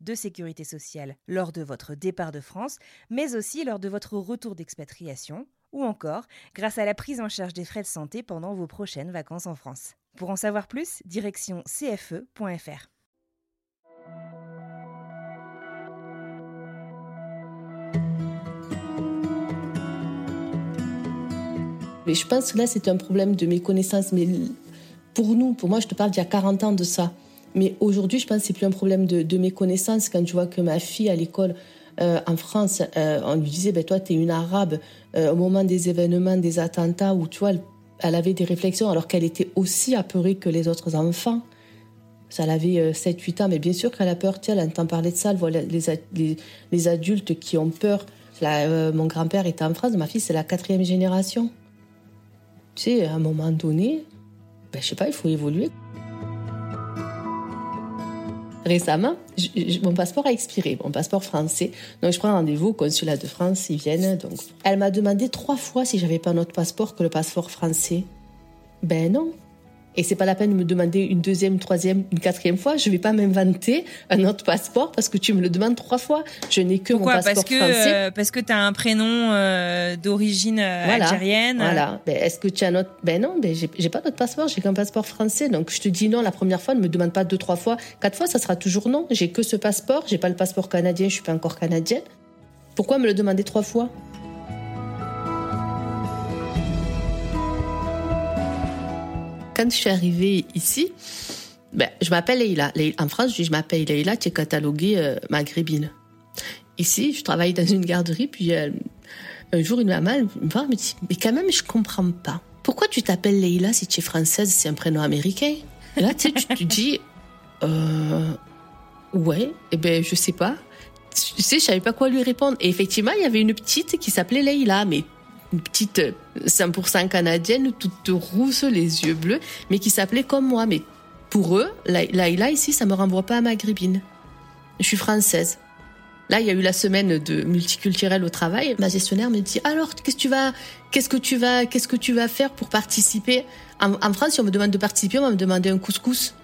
de sécurité sociale lors de votre départ de France, mais aussi lors de votre retour d'expatriation, ou encore grâce à la prise en charge des frais de santé pendant vos prochaines vacances en France. Pour en savoir plus, direction cfe.fr. Mais je pense que là, c'est un problème de méconnaissance. Mais pour nous, pour moi, je te parle d'il y a 40 ans de ça. Mais aujourd'hui, je pense que c'est plus un problème de, de méconnaissance. Quand tu vois que ma fille à l'école euh, en France, euh, on lui disait, ben, toi, tu es une arabe. Euh, au moment des événements, des attentats, où tu vois, elle, avait des réflexions alors qu'elle était aussi apeurée que les autres enfants. Ça, elle avait 7-8 ans, mais bien sûr qu'elle a peur. Elle entend parler de ça, elle voit les, adultes qui ont peur. Mon grand-père était en France, ma fille, c'est la quatrième génération. Tu sais, à un moment donné, ben, je sais pas, il faut évoluer. Récemment, mon passeport a expiré, mon passeport français. Donc je prends rendez-vous au consulat de France, ils viennent. Donc elle m'a demandé trois fois si j'avais pas un autre passeport que le passeport français. Ben non. Et c'est pas la peine de me demander une deuxième, troisième, une quatrième fois. Je vais pas m'inventer un autre passeport parce que tu me le demandes trois fois. Je n'ai que Pourquoi? Mon passeport parce que, français. euh, parce que tu as un prénom euh, d'origine euh, Voilà. algérienne. Voilà. Ben, Est-ce que tu as un autre Ben non, ben, j'ai j'ai pas d'autre passeport, j'ai qu'un passeport français. Donc je te dis non la première fois, ne me demande pas deux, trois fois. Quatre fois, ça sera toujours non. J'ai que ce passeport, j'ai pas le passeport canadien, je suis pas encore canadienne. Pourquoi me le demander trois fois? Quand je suis arrivée ici, ben, je m'appelle Leïla. En France, je dis je m'appelle Leïla, tu es cataloguée euh, maghrébine. Ici, je travaille dans une garderie, puis euh, un jour, une maman me voit, me dit Mais quand même, je comprends pas. Pourquoi tu t'appelles Leïla si tu es française, c'est un prénom américain? Là, tu te dis euh, Ouais, eh ben, je sais pas. Tu sais, je savais pas quoi lui répondre. Et effectivement, il y avait une petite qui s'appelait Leïla, mais une petite euh, 100% canadienne, toute rousse, les yeux bleus, mais qui s'appelait comme moi. Mais pour eux, La- Leïla, ici, ça me renvoie pas à maghrébine. Je suis française. Là, il y a eu la semaine de multiculturel au travail. Ma gestionnaire me dit alors qu'est-ce que tu vas, qu'est-ce que tu vas, qu'est-ce que tu vas faire pour participer? En, en France, si on me demande de participer, on va me demander un couscous.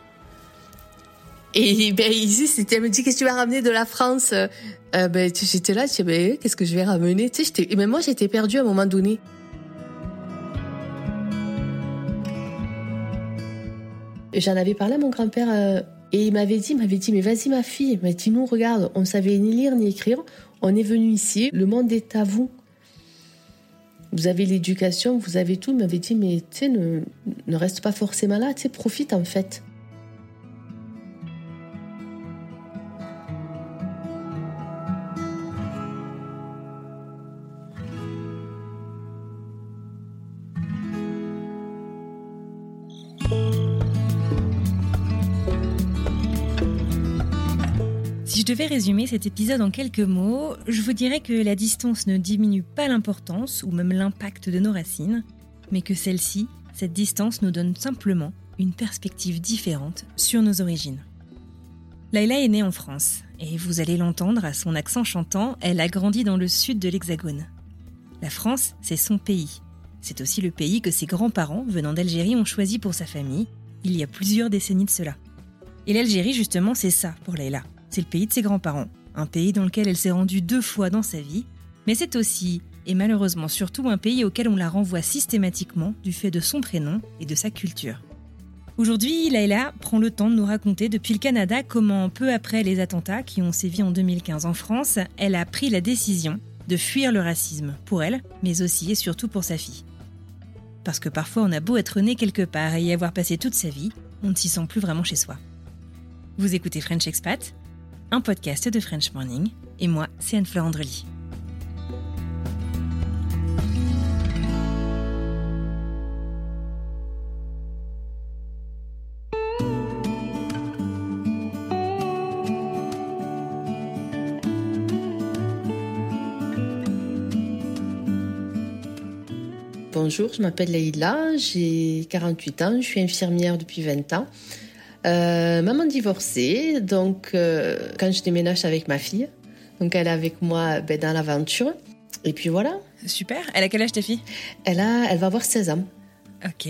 Et ben ici, c'était, elle me dit qu'est-ce que tu vas ramener de la France? Euh, Ben j'étais là, je dis ben qu'est-ce que je vais ramener? Tu sais, et même moi j'étais perdue à un moment donné. J'en avais parlé à mon grand-père euh, et il m'avait dit, m'avait dit, mais vas-y ma fille, il m'a dit, nous regarde, on savait ni lire ni écrire, on est venu ici, le monde est à vous. Vous avez l'éducation, vous avez tout. Il m'avait dit, mais tu ne, ne reste pas forcément là, tu sais, profite en fait. Devais résumer cet épisode en quelques mots, je vous dirais que la distance ne diminue pas l'importance ou même l'impact de nos racines, mais que celle-ci, cette distance nous donne simplement une perspective différente sur nos origines. Laila est née en France, et vous allez l'entendre à son accent chantant, elle a grandi dans le sud de l'Hexagone. La France, c'est son pays. C'est aussi le pays que ses grands-parents, venant d'Algérie, ont choisi pour sa famille, il y a plusieurs décennies de cela. Et l'Algérie, justement, c'est ça pour Laila. C'est le pays de ses grands-parents, un pays dans lequel elle s'est rendue deux fois dans sa vie, mais c'est aussi, et malheureusement surtout, un pays auquel on la renvoie systématiquement du fait de son prénom et de sa culture. Aujourd'hui, Laila prend le temps de nous raconter depuis le Canada comment, peu après les attentats qui ont sévi en 2015 en France, elle a pris la décision de fuir le racisme, pour elle, mais aussi et surtout pour sa fille. Parce que parfois on a beau être né quelque part et y avoir passé toute sa vie, on ne s'y sent plus vraiment chez soi. Vous écoutez French Expat, un podcast de French Morning, et moi, c'est Anne-Fleur Andrely. Bonjour, je m'appelle Leïla, j'ai 48 ans, je suis infirmière depuis 20 ans. Euh, maman divorcée, donc euh, quand je déménage avec ma fille, donc elle est avec moi ben, dans l'aventure. Et puis voilà. Super. Elle a quel âge ta fille? Elle a, elle va avoir 16 ans. Ok.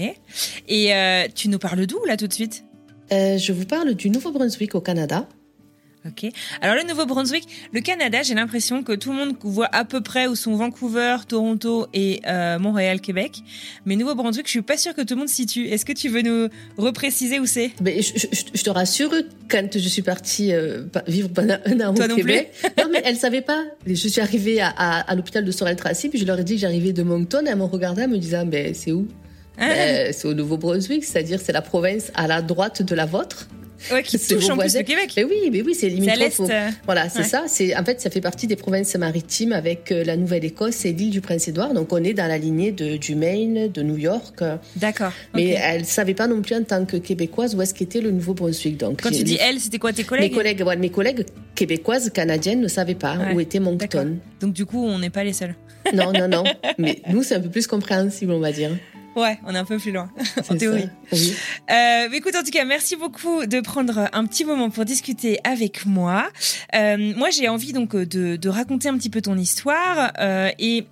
Et euh, tu nous parles d'où là tout de suite? Je vous parle du Nouveau-Brunswick au Canada. Ok. Alors le Nouveau-Brunswick, le Canada, j'ai l'impression que tout le monde voit à peu près où sont Vancouver, Toronto et euh, Montréal, Québec. Mais Nouveau-Brunswick, je suis pas sûre que tout le monde situe. Est-ce que tu veux nous repréciser où c'est? Mais je, te rassure, quand je suis partie euh, vivre pendant un an au Québec, non mais elle savait pas. Je suis arrivée à, l'hôpital de Sorel-Tracy, puis je leur ai dit que j'arrivais de Moncton. Elle m'ont regardé, elle me disait, ben c'est où? Ah. ben, C'est au Nouveau-Brunswick, c'est-à-dire c'est la province à la droite de la vôtre. Ouais, qui touche en plus le Québec. Mais oui, mais oui, c'est limitrophe. Euh, voilà, c'est ça. C'est en fait, ça fait partie des provinces maritimes avec euh, la Nouvelle-Écosse et l'île du Prince-Édouard. Donc, on est dans la lignée de, du Maine, de New York. D'accord. Mais elle savait pas non plus en tant que québécoise où est-ce qu'était le Nouveau-Brunswick. Donc, quand tu dis elle, c'était quoi tes collègues Mes collègues, mes collègues québécoises, canadiennes ne savaient pas où était Moncton. Donc, du coup, on n'est pas les seuls. non, non, non. Mais nous, c'est un peu plus compréhensible, on va dire. Ouais, on est un peu plus loin, en théorie. Euh, écoute, en tout cas, merci beaucoup de prendre un petit moment pour discuter avec moi. Euh, moi, j'ai envie donc de, de, raconter un petit peu ton histoire euh, et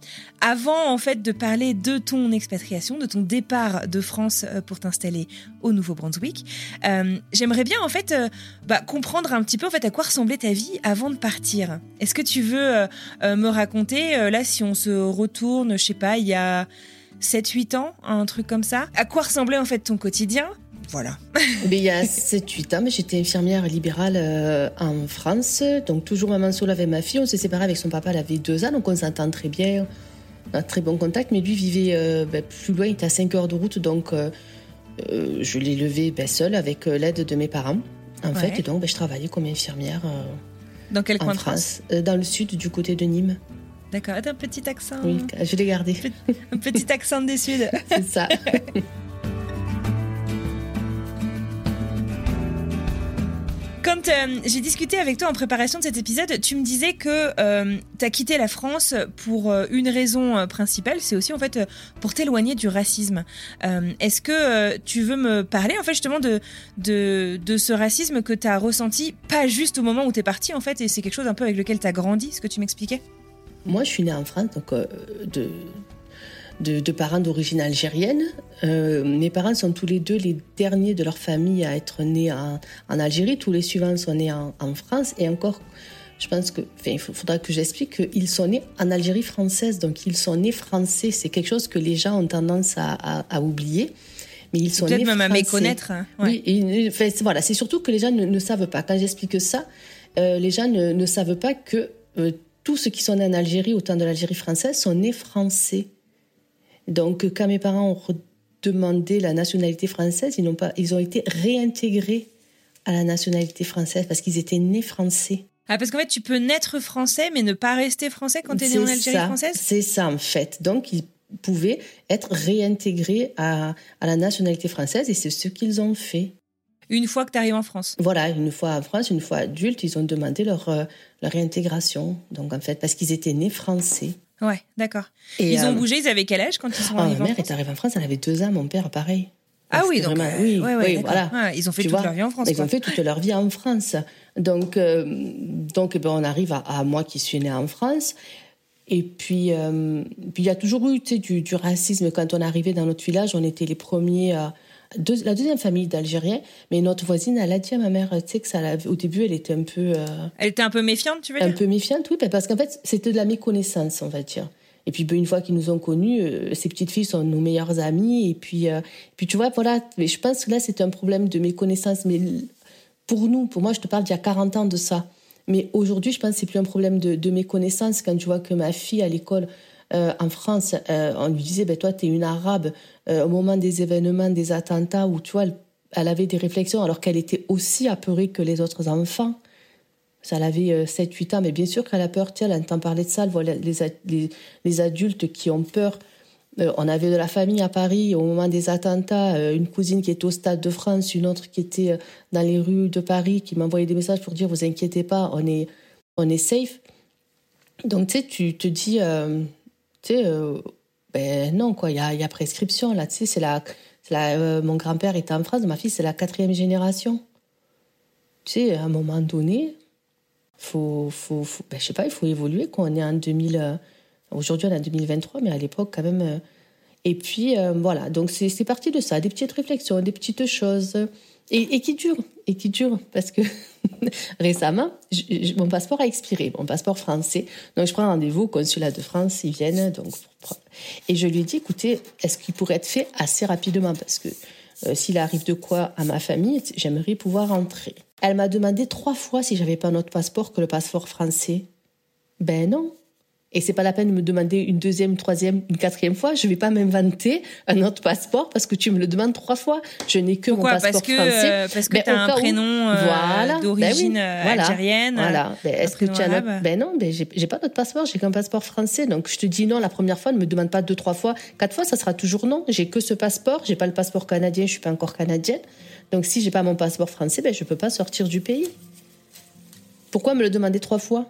avant en fait de parler de ton expatriation, de ton départ de France euh, pour t'installer au Nouveau-Brunswick, euh, j'aimerais bien en fait euh, bah, comprendre un petit peu en fait à quoi ressemblait ta vie avant de partir. Est-ce que tu veux me raconter là si on se retourne, je sais pas, il y a 7-8 ans, un truc comme ça. À quoi ressemblait en fait ton quotidien? Voilà. mais il y a 7-8 ans, mais j'étais infirmière libérale euh, en France, donc toujours maman seule avec ma fille. On s'est séparés avec son papa, elle avait 2 ans, donc on s'entend très bien, on a très bon contact. Mais lui vivait euh, ben, plus loin, il était à 5 heures de route, donc euh, je l'ai levé ben, seule avec l'aide de mes parents, en fait. Et donc ben, je travaillais comme infirmière. Dans quel coin de France Dans le sud, du côté de Nîmes. D'accord, un petit accent. Oui, je l'ai gardé. Un petit accent des Sud. C'est ça. Quand euh, j'ai discuté avec toi en préparation de cet épisode, tu me disais que euh, tu as quitté la France pour euh, une raison principale, c'est aussi en fait pour t'éloigner du racisme. Est-ce que tu veux me parler en fait justement de, de, de ce racisme que tu as ressenti, pas juste au moment où tu es parti en fait, et c'est quelque chose un peu avec lequel tu as grandi, ce que tu m'expliquais? Moi, je suis née en France, donc euh, de, de, parents d'origine algérienne. Euh, mes parents sont tous les deux les derniers de leur famille à être nés en, Algérie. Tous les suivants sont nés en, France. Et encore, je pense que, il faudra que j'explique qu'ils sont nés en Algérie française, donc ils sont nés français. C'est quelque chose que les gens ont tendance à, oublier. Mais ils sont Peut-être même à méconnaître. Hein. Oui, voilà, c'est surtout que les gens ne, savent pas. Quand j'explique ça, euh, les gens ne, ne, savent pas que tous ceux qui sont nés en Algérie, au temps de l'Algérie française, sont nés français. Donc, quand mes parents ont demandé la nationalité française, ils, n'ont pas, ils ont été réintégrés à la nationalité française parce qu'ils étaient nés français. Ah, parce qu'en fait, tu peux naître français, mais ne pas rester français quand tu es né en Algérie française? C'est ça, en fait. Donc, ils pouvaient être réintégrés à, à la nationalité française et c'est ce qu'ils ont fait. Une fois que tu arrives en France Voilà, une fois en France, une fois adulte, ils ont demandé leur, euh, leur réintégration. Donc, en fait, parce qu'ils étaient nés français. Ouais, d'accord. Ils ont euh, bougé, ils avaient quel âge quand ils sont arrivés Ma mère est arrivée en France, elle avait deux ans, mon père, pareil. Ah oui, donc oui, oui, voilà. ils ont fait toute leur vie en France. Ils ont fait toute leur vie en France. Donc, euh, donc ben, on arrive à, moi qui suis née en France. Et puis, puis il y a toujours eu du, du, racisme. Quand on arrivait dans notre village, on était les premiers la deuxième famille d'Algériens, mais notre voisine, elle a dit à ma mère, tu sais que ça, au début, elle était un peu. Euh, elle était un peu méfiante, tu veux dire Un peu méfiante, oui, parce qu'en fait, c'était de la méconnaissance, on va dire. Et puis, ben, une fois qu'ils nous ont connus, euh, ces petites filles sont nos meilleures amies. Et puis, euh, puis tu vois, voilà, mais je pense que là, c'est un problème de méconnaissance. Mais pour nous, pour moi, je te parle d'il y a 40 ans de ça. Mais aujourd'hui, je pense que c'est plus un problème de, de méconnaissance. Quand tu vois que ma fille à l'école euh, en France, euh, on lui disait, ben, toi, tu es une arabe. Euh, au moment des événements, des attentats, où tu vois, elle, avait des réflexions alors qu'elle était aussi apeurée que les autres enfants. Ça, elle avait 7-8 ans, mais bien sûr qu'elle a peur. Tiens, elle entend parler de ça, elle voit les, adultes qui ont peur. on avait de la famille à Paris au moment des attentats, une cousine qui était au Stade de France, une autre qui était dans les rues de Paris, qui m'envoyait des messages pour dire vous inquiétez pas, on est, on est safe. Donc tu sais, tu te dis, tu sais, euh, ben non, quoi, il y a, y a, prescription là, tu sais, c'est la, la euh, mon grand-père était en France, ma fille, c'est la quatrième génération. Tu sais, à un moment donné, faut, faut, faut ben, je sais pas, il faut évoluer, quoi. On est en 2000, euh, aujourd'hui on est en 2023, mais à l'époque, quand même. et puis, voilà, donc c'est parti de ça, des petites réflexions, des petites choses. Et, qui durent, et qui durent, parce que récemment, mon passeport a expiré, mon passeport français. Donc, je prends rendez-vous au consulat de France, ils viennent. Donc, et je lui dit, écoutez, est-ce qu'il pourrait être fait assez rapidement? Parce que euh, s'il arrive de quoi à ma famille, j'aimerais pouvoir entrer. Elle m'a demandé trois fois si j'avais pas un autre passeport que le passeport français. Ben non. Et c'est pas la peine de me demander une deuxième, troisième, une quatrième fois. Je vais pas m'inventer un autre passeport parce que tu me le demandes trois fois. Je n'ai que mon passeport parce que, français. Euh, parce que tu as un prénom euh, voilà. d'origine ben oui. algérienne. Voilà. Ben, Est-ce que tu as notre... Ben non, ben j'ai pas d'autre passeport. J'ai qu'un passeport français. Donc je te dis non la première fois. Ne me demande pas deux, trois fois, quatre fois. Ça sera toujours non. J'ai que ce passeport. J'ai pas le passeport canadien. Je suis pas encore canadienne. Donc si j'ai pas mon passeport français, ben je peux pas sortir du pays. Pourquoi me le demander trois fois?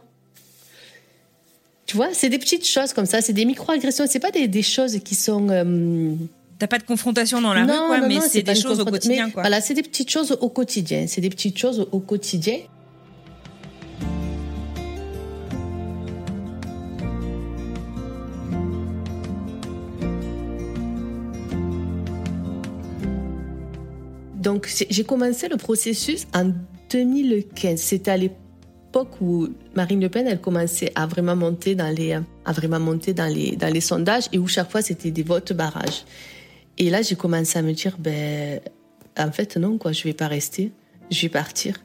Tu vois, c'est des petites choses comme ça, c'est des micro-agressions, c'est pas des, des, choses qui sont. Euh... T'as pas de confrontation dans la non, rue, quoi, non, mais c'est des choses au quotidien, mais, quoi. Voilà, c'est des petites choses au quotidien, c'est des petites choses au quotidien. Donc, j'ai commencé le processus en 2015. C'était à l'époque où Marine Le Pen, elle commençait à vraiment monter dans les, à vraiment monter dans les, dans les sondages et où chaque fois c'était des votes barrages. Et là, j'ai commencé à me dire, ben, en fait, non, quoi, je vais pas rester, je vais partir.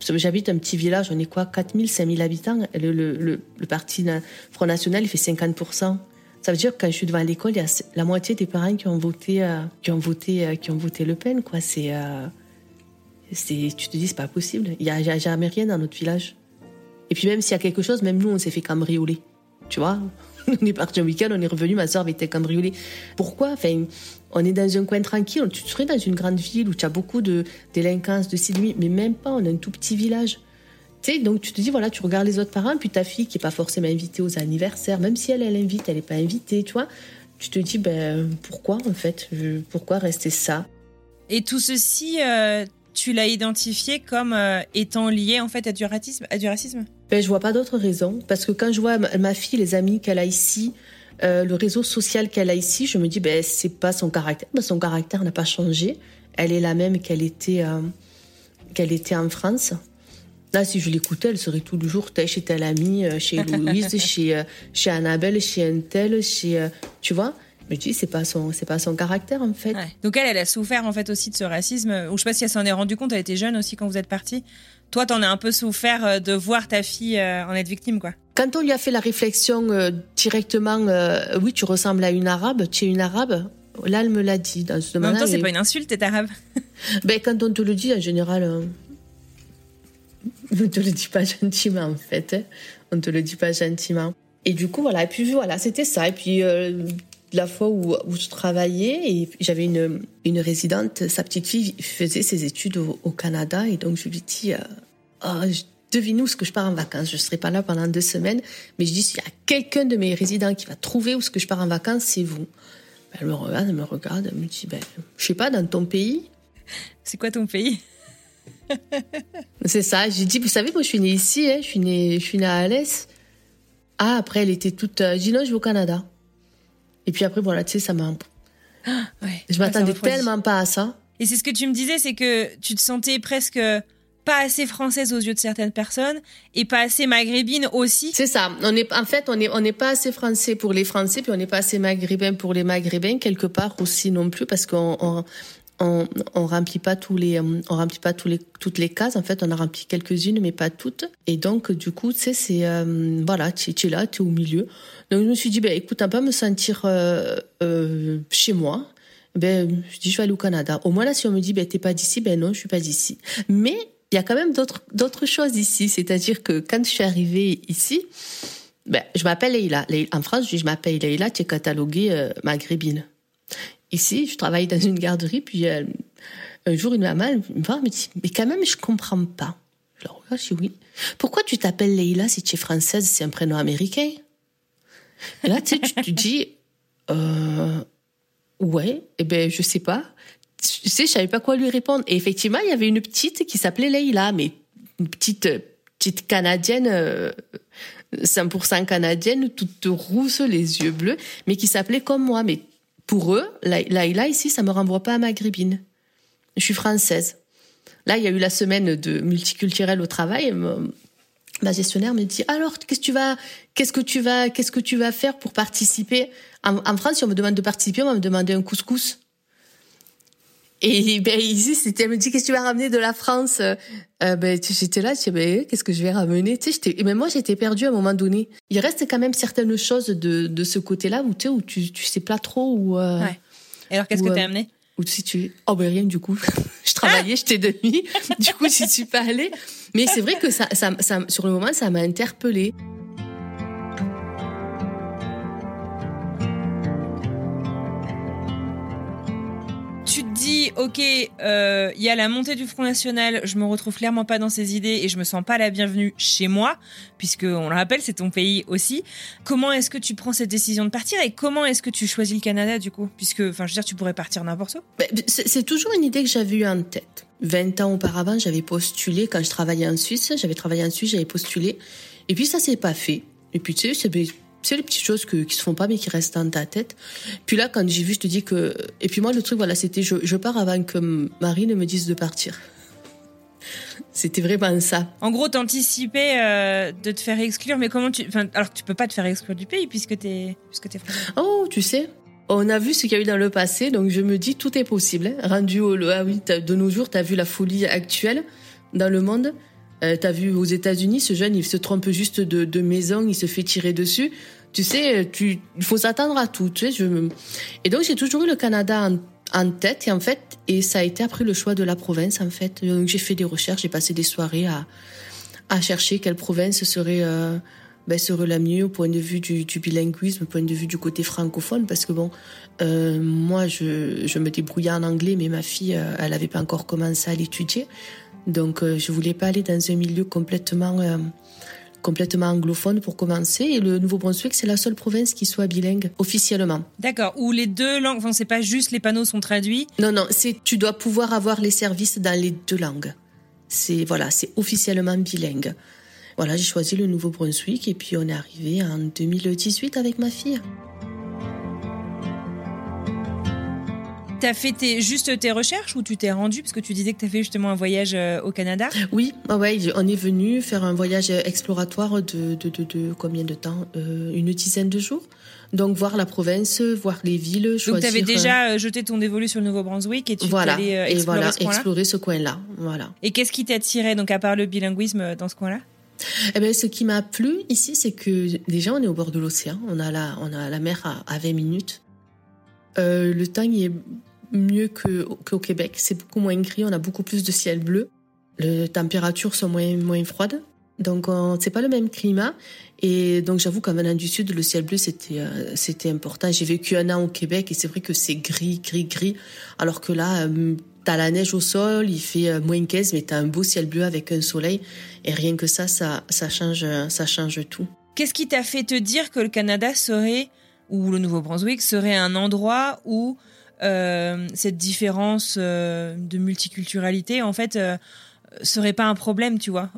J'habite un petit village, on est quoi, 4000, 5000 habitants. Le, le, le, le parti Front National, il fait 50%. Ça veut dire que quand je suis devant l'école, il y a la moitié des parents qui ont voté, euh, qui ont voté, euh, qui ont voté Le Pen, quoi. C'est, euh, c'est, tu te dis, c'est pas possible. Il y a, a jamais rien dans notre village. Et puis même s'il y a quelque chose, même nous, on s'est fait cambrioler. Tu vois On est parti un week-end, on est revenu, ma soeur été cambriolée. Pourquoi? Enfin, on est dans un coin tranquille, tu serais dans une grande ville où tu as beaucoup de délinquance, de cinéma, mais même pas, on a un tout petit village. Tu sais, donc tu te dis, voilà, tu regardes les autres parents, puis ta fille qui n'est pas forcément invitée aux anniversaires, même si elle, elle invite, elle n'est pas invitée, tu vois. Tu te dis, ben, pourquoi en fait? Pourquoi rester ça? Et tout ceci, euh, tu l'as identifié comme euh, étant lié en fait à du racisme, à du racisme? Ben, je vois pas d'autre raison parce que quand je vois ma fille, les amis qu'elle a ici, euh, le réseau social qu'elle a ici, je me dis ben c'est pas son caractère, ben, son caractère n'a pas changé. Elle est la même qu'elle était euh, qu'elle était en France. Là, si je l'écoutais, elle serait tout le jour chez telle amie, chez Louise, chez chez Annabelle, chez un tel, chez tu vois? Mais tu dis, c'est pas son, c'est pas son caractère en fait. Ouais. Donc elle, elle a souffert en fait aussi de ce racisme. Ou je sais pas si elle s'en est rendue compte. Elle était jeune aussi quand vous êtes partis. Toi, t'en as un peu souffert euh, de voir ta fille euh, en être victime, quoi. Quand on lui a fait la réflexion euh, directement, euh, oui, tu ressembles à une arabe, tu es une arabe. Là, elle me l'a dit. Dans ce en même temps, c'est pas une insulte, t'es arabe. ben, quand on te le dit, en général, on te le dit pas gentiment, en fait. Hein. On te le dit pas gentiment. Et du coup, voilà. Et puis voilà, c'était ça. Et puis la fois où, où je travaillais et j'avais une, une résidente, sa petite fille faisait ses études au, au Canada et donc je lui dis, euh, oh, devine où ce que je pars en vacances. Je ne serai pas là pendant deux semaines, mais je dis, s'il y a quelqu'un de mes résidents qui va trouver où ce que je pars en vacances, c'est vous. Elle me regarde, elle me regarde, elle me dit, ben, je sais pas, dans ton pays. C'est quoi ton pays? C'est ça. J'ai dit, vous savez, moi je suis née ici, hein, je suis née, je suis née à Alès. Ah, après, elle était toute. Euh, je dis non, je vais au Canada. Et puis après, voilà, tu sais, ça m'a. Ah, ouais. Je m'attendais tellement pas à ça. Et c'est ce que tu me disais, c'est que tu te sentais presque pas assez française aux yeux de certaines personnes et pas assez maghrébine aussi. C'est ça. On est, en fait, on n'est on pas assez français pour les Français, puis on n'est pas assez maghrébin pour les maghrébins, quelque part aussi non plus, parce qu'on on, on, on remplit pas tous les, on remplit pas toutes les cases. En fait, on a rempli quelques-unes, mais pas toutes. Et donc, du coup, tu sais, c'est, euh, voilà, tu, es là, tu es au milieu. Donc, je me suis dit, ben, écoute, on pas me sentir euh, euh, chez moi. Ben, je dis, je vais aller au Canada. Au moins là, si on me dit, ben, t'es pas d'ici, ben non, je suis pas d'ici. Mais il y a quand même d'autres, d'autres choses ici. C'est-à-dire que quand je suis arrivée ici, ben, je m'appelle Leïla. En France, je dis, je m'appelle Leïla, tu es cataloguée euh, maghrébine. Ici, je travaille dans une garderie, puis euh, un jour, une maman me voit, me dit, mais quand même, je comprends pas. Je la regarde, je dis oui. Pourquoi tu t'appelles Leïla si tu es française, c'est un prénom américain? Là, tu te dis, euh, ouais, eh ben, je sais pas. Tu sais, je savais pas quoi lui répondre. Et effectivement, il y avait une petite qui s'appelait Leïla, mais une petite, petite canadienne, 100% canadienne, toute rousse, les yeux bleus, mais qui s'appelait comme moi. Mais pour eux, Laïla ici, ça me renvoie pas à maghrébine. Je suis française. Là, il y a eu la semaine de multiculturel au travail. Ma gestionnaire me dit alors qu'est-ce que tu vas qu'est-ce que tu vas qu'est-ce que tu vas faire pour participer? En, en, France si on me demande de participer on va me demander un couscous et ben, ici, c'était, elle me dit, qu'est-ce que tu vas ramener de la France? Euh, ben, J'étais là, je dis, ben, qu'est-ce que je vais ramener? Tu sais, Et même moi, j'étais perdue à un moment donné. Il reste quand même certaines choses de, de ce côté-là où, tu sais, où tu, tu sais pas trop. Où, euh, ouais. Et alors, qu'est-ce que tu as euh, amené? Ou si tu... Oh ben rien, du coup. je travaillais, j'étais de nuit. du coup, j'y suis pas allée. Mais c'est vrai que ça, ça, ça, sur le moment, ça m'a interpellée. Ok, il euh, y a la montée du Front National, je me retrouve clairement pas dans ces idées et je me sens pas la bienvenue chez moi, puisque on le rappelle, c'est ton pays aussi. Comment est-ce que tu prends cette décision de partir et comment est-ce que tu choisis le Canada du coup? Puisque, enfin, je veux dire, tu pourrais partir n'importe où. Ben, c'est toujours une idée que j'avais eue en tête. 20 ans auparavant, j'avais postulé quand je travaillais en Suisse, j'avais travaillé en Suisse, j'avais postulé, et puis ça s'est pas fait. Et puis tu sais, c'est les petites choses que, qui se font pas mais qui restent dans ta tête. Puis là, quand j'ai vu, je te dis que... Et puis moi, le truc, voilà, c'était je, je pars avant que Marie ne me dise de partir. C'était vraiment ça. En gros, t'anticipais euh, de te faire exclure, mais comment tu... Enfin, alors tu peux pas te faire exclure du pays puisque t'es puisque es français. Oh, tu sais, on a vu ce qu'il y a eu dans le passé, donc je me dis tout est possible. Hein. Rendu au... Ah oui, de nos jours, t'as vu la folie actuelle dans le monde. Euh, t'as vu aux États-Unis, ce jeune, il se trompe juste de, maison, il se fait tirer dessus. Tu sais, tu, il faut s'attendre à tout. Tu sais, je... Et donc j'ai toujours eu le Canada en, tête et en fait, et ça a été après le choix de la province en fait. J'ai fait des recherches, j'ai passé des soirées à, à chercher quelle province serait euh, ben, serait la mieux au point de vue du, du, bilinguisme, au point de vue du côté francophone, parce que bon, euh, moi je, je me débrouillais en anglais, mais ma fille, euh, elle avait pas encore commencé à l'étudier. Donc euh, je voulais pas aller dans un milieu complètement complètement anglophone pour commencer. Et le Nouveau-Brunswick, c'est la seule province qui soit bilingue officiellement. D'accord. Où les deux langues, enfin c'est pas juste les panneaux sont traduits? Non non, c'est tu dois pouvoir avoir les services dans les deux langues. C'est voilà, c'est officiellement bilingue. Voilà, j'ai choisi le Nouveau-Brunswick et puis on est arrivé en 2018 avec ma fille. T'as fait tes, juste tes recherches ou tu t'es rendu? Parce que tu disais que tu as fait justement un voyage euh, au Canada Oui, ah ouais, on est venu faire un voyage exploratoire de, de, de, combien de temps euh, Une dizaine de jours. Donc voir la province, voir les villes, choisir. Donc tu avais déjà euh, jeté ton dévolu sur le Nouveau-Brunswick et tu voilà, allais explorer, et voilà, ce coin-là? explorer ce coin-là. Voilà. Et qu'est-ce qui t'attirait donc à part le bilinguisme dans ce coin-là? Eh ben, ce qui m'a plu ici, c'est que déjà on est au bord de l'océan, on a la, on a la mer à, à 20 minutes. Euh, le temps est mieux qu'au Québec. C'est beaucoup moins gris, on a beaucoup plus de ciel bleu. Les températures sont moins, moins froides. Donc, c'est pas le même climat. Et donc, j'avoue qu'en venant du sud, le ciel bleu, c'était, euh, c'était important. J'ai vécu un an au Québec et c'est vrai que c'est gris, gris, gris. Alors que là, euh, t'as la neige au sol, il fait euh, moins 15, mais t'as un beau ciel bleu avec un soleil. Et rien que ça, ça, change, ça change tout. Qu'est-ce qui t'a fait te dire que le Canada serait, ou le Nouveau-Brunswick serait un endroit où euh, cette différence euh, de multiculturalité, en fait, euh, serait pas un problème, tu vois?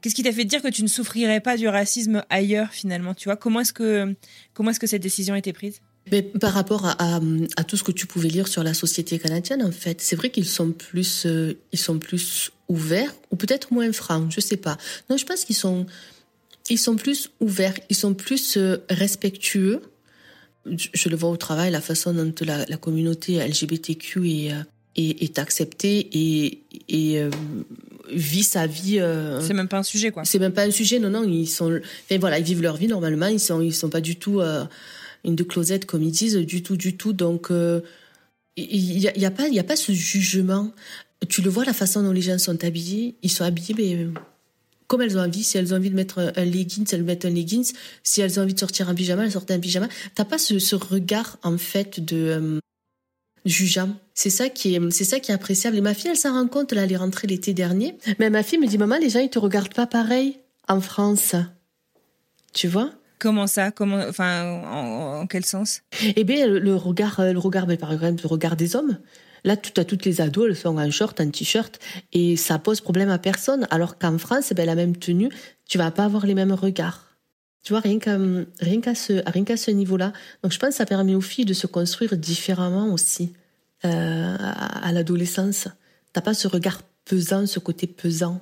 Qu'est-ce qui t'a fait dire que tu ne souffrirais pas du racisme ailleurs, finalement, tu vois? Comment est-ce que, comment est-ce que cette décision a été prise? Mais par rapport à, à, tout ce que tu pouvais lire sur la société canadienne, en fait, c'est vrai qu'ils sont plus, ils sont plus ouverts ou peut-être moins francs, je sais pas. Non, je pense qu'ils sont, ils sont plus ouverts, ils sont plus respectueux je le vois au travail, la façon dont la, la communauté LGBTQ est, euh, est, accepté et, et vit sa vie. c'est même pas un sujet, quoi. C'est même pas un sujet, non, non. Ils sont, enfin, voilà, ils vivent leur vie normalement. Ils sont, ils sont pas du tout une de closette comme ils disent, du tout, du tout. Donc, il y a, a, pas, a pas ce jugement. Tu le vois la façon dont les gens sont habillés. Ils sont habillés, mais comme elles ont envie. Si elles ont envie de mettre un leggings, elles mettent un leggings. Si elles ont envie de sortir un pyjama, elles sortent un pyjama. T'as pas ce, ce, regard en fait de euh, jugeant. C'est ça qui est, c'est ça qui est appréciable. Et ma fille, elle s'en rend compte. Là, elle est rentrée l'été dernier. Mais ma fille me dit, maman, les gens ils te regardent pas pareil en France. Tu vois? Comment ça? Comment, enfin, en, quel sens? Eh bien, le, regard, le regard, mais par exemple, le regard des hommes. Là, tout à toutes les ados, elles sont en short, en t-shirt, et ça pose problème à personne. Alors qu'en France, ben, la même tenue, tu vas pas avoir les mêmes regards. Tu vois, rien qu'à, rien qu'à ce, rien qu'à ce niveau-là. Donc, je pense que ça permet aux filles de se construire différemment aussi, euh, à, l'adolescence. T'as pas ce regard pesant, ce côté pesant.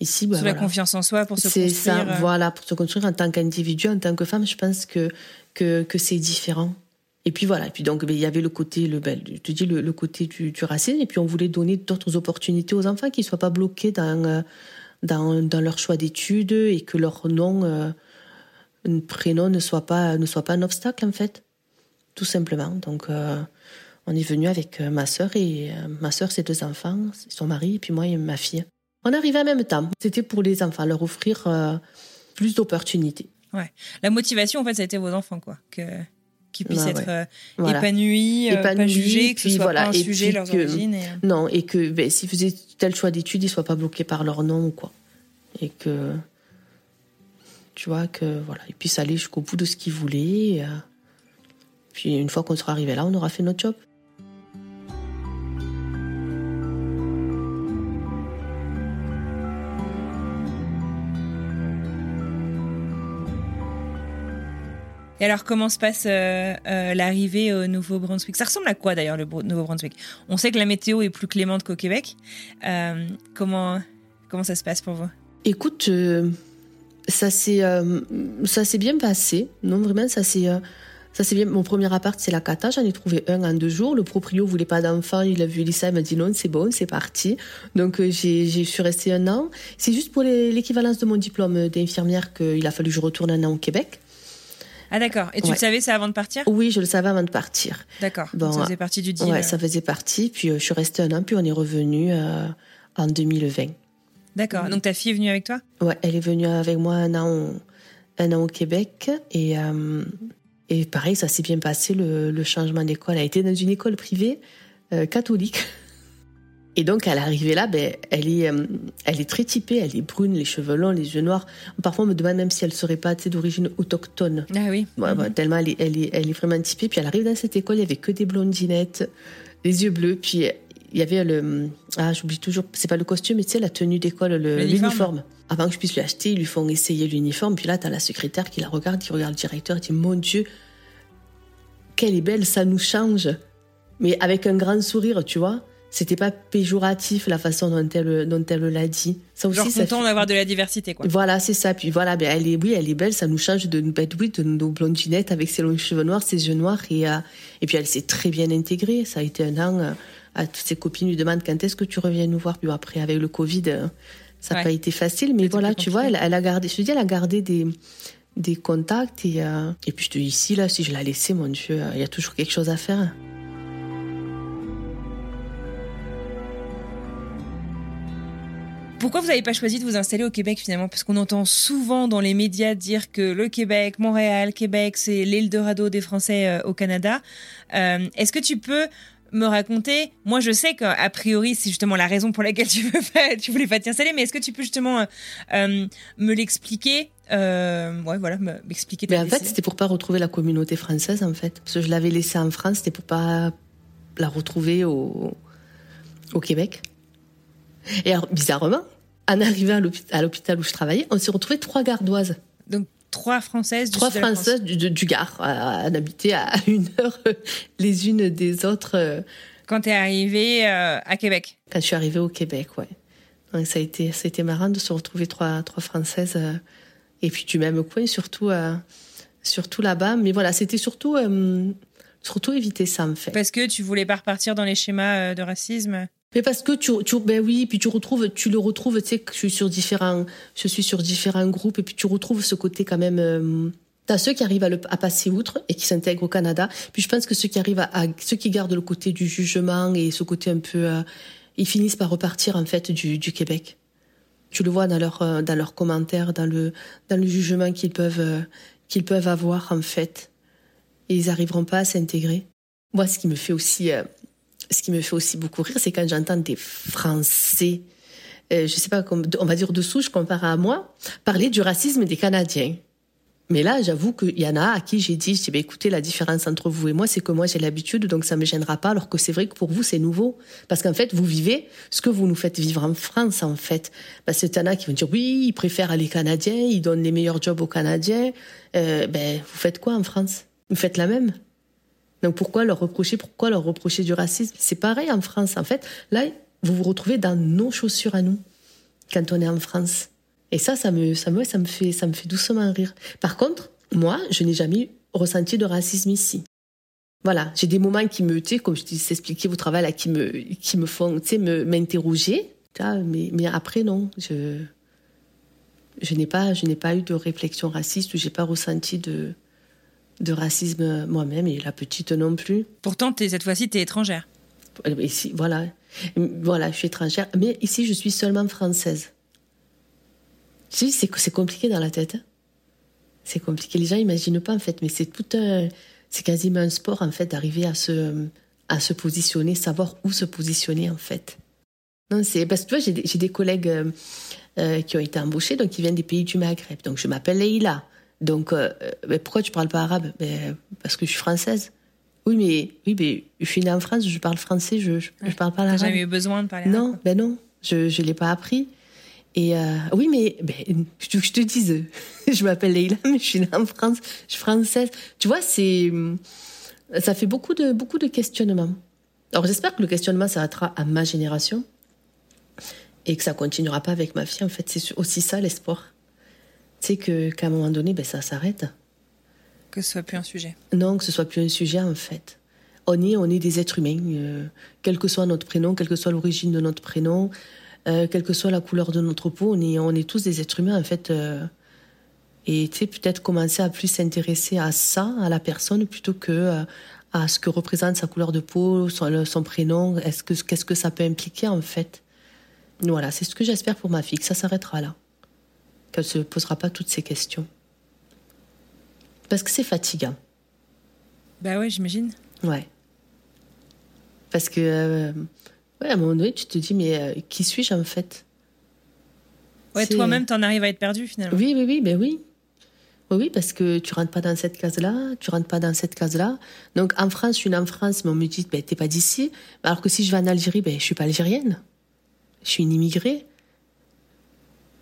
Ici, ben, la confiance en soi pour se construire. C'est ça, euh. voilà, pour se construire en tant qu'individu, en tant que femme, je pense que, que, que c'est différent. Et puis voilà, et puis donc ben, il y avait le côté, le, ben, je te dis le, le côté du, du, racisme, et puis on voulait donner d'autres opportunités aux enfants qui ne soient pas bloqués dans, euh, dans, dans leur choix d'études et que leur nom, euh, prénom ne soit pas ne soit pas un obstacle en fait, tout simplement. Donc euh, on est venu avec ma sœur et ma sœur ses deux enfants, son mari et puis moi et ma fille. On arrivait en même temps. C'était pour les enfants, leur offrir plus d'opportunités. Ouais. La motivation en fait, ça a été vos enfants quoi. Que qui puissent bah être euh, épanouis, euh, pas jugés, que ce soit pas un sujet leurs origines. Et... Euh. Non, et que ben, s'ils faisaient tel choix d'études, ils soient pas bloqués par leur nom ou quoi. Et que tu vois que voilà, ils puissent aller jusqu'au bout de ce qu'ils voulaient. puis une fois qu'on sera arrivé là, on aura fait notre job. Et alors, comment se passe euh, euh, l'arrivée au Nouveau-Brunswick? Ça ressemble à quoi d'ailleurs le Nouveau-Brunswick? On sait que la météo est plus clémente qu'au Québec. Euh, comment, comment ça se passe pour vous? Écoute, ça s'est bien passé. Non, vraiment, ça s'est ça c'est bien. Mon premier appart, c'est la Cata. J'en ai trouvé un en deux jours. Le proprio voulait pas d'enfant. Il a vu Elissa. Il m'a dit non, c'est bon, c'est parti. Donc, j'ai, je suis restée un an. C'est juste pour l'équivalence de mon diplôme d'infirmière qu'il a fallu que je retourne un an au Québec. Ah d'accord. Et tu le savais ça avant de partir? Oui, je le savais avant de partir. D'accord. Bon, ça faisait partie du deal. Ouais, ça faisait partie. Puis euh, je suis restée un an, puis on est revenu euh, en 2020. D'accord. Donc ta fille est venue avec toi? Ouais, elle est venue avec moi un an, un an au Québec et euh, et pareil, ça s'est bien passé le, le changement d'école. Elle a été dans une école privée catholique. Et donc, à l'arrivée là, ben, elle est, euh, elle est très typée. Elle est brune, les cheveux longs, les yeux noirs. Parfois, on me demande même si elle serait pas d'origine autochtone. Ah oui. Mhm. tellement elle est, elle est, elle est vraiment typée. Puis elle arrive dans cette école, il y avait que des blondinettes, les yeux bleus. Puis il y avait le, ah, j'oublie toujours, c'est pas le costume, mais tu sais, la tenue d'école, l'uniforme. Avant que je puisse lui acheter, ils lui font essayer l'uniforme. Puis là, tu as la secrétaire qui la regarde, qui regarde le directeur et dit, mon Dieu, qu'elle est belle, ça nous change. Mais avec un grand sourire, tu vois c'était pas péjoratif la façon dont elle dont elle l'a dit. Ça aussi, Genre content d'avoir de la diversité quoi. Voilà, c'est ça. Puis voilà, ben elle est oui, elle est belle, ça nous change de bête oui, de nos blondinettes avec ses longs cheveux noirs, ses yeux noirs et euh, et puis elle s'est très bien intégrée. Ça a été un an. Euh, à toutes ses copines lui demandent quand est-ce que tu reviens nous voir. Puis après avec le Covid, euh, ça n'a pas été facile, mais voilà, tu vois, elle, elle, a gardé. Je te dis, elle a gardé des des contacts et et puis je te dis ici là, si je la laissais, mon Dieu, il y a toujours quelque chose à faire. Pourquoi vous n'avez pas choisi de vous installer au Québec finalement? Parce qu'on entend souvent dans les médias dire que le Québec, Montréal, Québec, c'est l'Eldorado des Français euh, au Canada. Euh, est-ce que tu peux me raconter Moi, je sais qu'a priori, c'est justement la raison pour laquelle tu veux pas, tu voulais pas t'y installer, mais est-ce que tu peux justement euh, me l'expliquer? Ouais, voilà, m'expliquer. Mais en fait, c'était pour pas retrouver la communauté française, en fait, parce que je l'avais laissée en France, c'était pour pas la retrouver au, au Québec. Et alors, bizarrement, en arrivant à l'hôpital où je travaillais, on s'est retrouvé trois gardoises. Donc trois françaises du Trois françaises du, du, Gard, à, habiter à une heure les unes des autres. Euh. Quand tu es arrivée euh, à Québec Quand je suis arrivée au Québec, ouais. Donc ça a été, ça a été marrant de se retrouver trois, trois françaises euh, et puis du même coin, surtout, surtout là-bas. Mais voilà, c'était surtout Surtout éviter ça, en fait. Parce que tu voulais pas repartir dans les schémas euh, de racisme? Mais parce que tu, tu, ben oui, puis tu retrouves, tu le retrouves, tu sais, que je suis sur différents, je suis sur différents groupes, et puis tu retrouves ce côté quand même. Euh, T'as ceux qui arrivent à, le, à, passer outre et qui s'intègrent au Canada. Puis je pense que ceux qui arrivent à, ceux qui gardent le côté du jugement et ce côté un peu, euh, ils finissent par repartir en fait du, du Québec. Tu le vois dans leurs euh, dans leurs commentaires, dans le dans le jugement qu'ils peuvent euh, qu'ils peuvent avoir en fait. Et ils arriveront pas à s'intégrer. Moi, ce qui me fait aussi ce qui me fait aussi beaucoup rire, c'est quand j'entends des Français, euh, je sais pas, on va dire de souche comparé à moi, parler du racisme des Canadiens. Mais là, j'avoue qu'il y en a à qui j'ai dit, je dis, bah, écoutez, la différence entre vous et moi, c'est que moi, j'ai l'habitude, donc ça me gênera pas, alors que c'est vrai que pour vous, c'est nouveau. Parce qu'en fait, vous vivez ce que vous nous faites vivre en France, en fait. Parce que y en qui vont dire, oui, ils préfèrent les Canadiens, ils donnent les meilleurs jobs aux Canadiens. Euh, ben, vous faites quoi en France? Vous faites la même? Donc pourquoi leur reprocher, pourquoi leur reprocher du racisme? C'est pareil en France. En fait, là, vous vous retrouvez dans nos chaussures à nous quand on est en France. Et ça, ça me, ça me, ça me fait, ça me fait doucement rire. Par contre, moi, je n'ai jamais ressenti de racisme ici. Voilà, j'ai des moments qui me, tu sais, comme je t'expliquais au travail là, qui me, qui me font, tu sais, m'interroger. Mais, mais après non, je, je n'ai pas, je n'ai pas eu de réflexion raciste ou j'ai pas ressenti de, de racisme moi-même et la petite non plus. Pourtant, es, cette fois-ci, tu es étrangère. Ici, voilà. Voilà, je suis étrangère. Mais ici, je suis seulement française. Tu sais, c'est compliqué dans la tête. Hein. c'est compliqué. Les gens n'imaginent pas, en fait, mais c'est tout un. C'est quasiment un sport, en fait, d'arriver à se, à se positionner, savoir où se positionner, en fait. Non, c'est parce que tu vois, j'ai des, des, collègues euh, euh, qui ont été embauchés, donc qui viennent des pays du Maghreb. Donc, je m'appelle Leïla. Donc, euh, mais pourquoi tu parles pas arabe? Ben, Parce que je suis française. Oui, mais, oui, mais je suis née en France, je parle français, je ne parle pas l'arabe. Tu jamais eu besoin de parler arabe Non, ben non, je ne l'ai pas appris. Et euh, oui, mais ben, je, je te dise, je m'appelle Leïla, mais je suis née en France, je suis française. Tu vois, c'est, ça fait beaucoup de, beaucoup de questionnements. Alors j'espère que le questionnement s'arrêtera à ma génération et que ça continuera pas avec ma fille. En fait, c'est aussi ça l'espoir c'est que qu'à un moment donné, ben, ça s'arrête. Que ce soit plus un sujet. Non, que ce soit plus un sujet en fait. On est, on est des êtres humains, euh, quel que soit notre prénom, quelle que soit l'origine de notre prénom, euh, quelle que soit la couleur de notre peau, on est, on est tous des êtres humains en fait. Euh, et tu sais, peut-être commencer à plus s'intéresser à ça, à la personne, plutôt que à ce que représente sa couleur de peau, son, son prénom, est-ce que, qu'est-ce que ça peut impliquer en fait. Voilà, c'est ce que j'espère pour ma fille, que ça s'arrêtera là qu'elle se posera pas toutes ces questions. Parce que c'est fatigant. Bah ouais, j'imagine. Ouais. Parce que, euh, ouais, à un moment donné, tu te dis, mais euh, qui suis-je en fait? Ouais, toi-même, t'en arrives à être perdu finalement. Oui, oui, oui, ben oui. Oui, oui, parce que tu rentres pas dans cette case-là, tu rentres pas dans cette case-là. Donc en France, je suis en France, mais on me dit, ben, t'es pas d'ici. Alors que si je vais en Algérie, ben, je suis pas algérienne. Je suis une immigrée.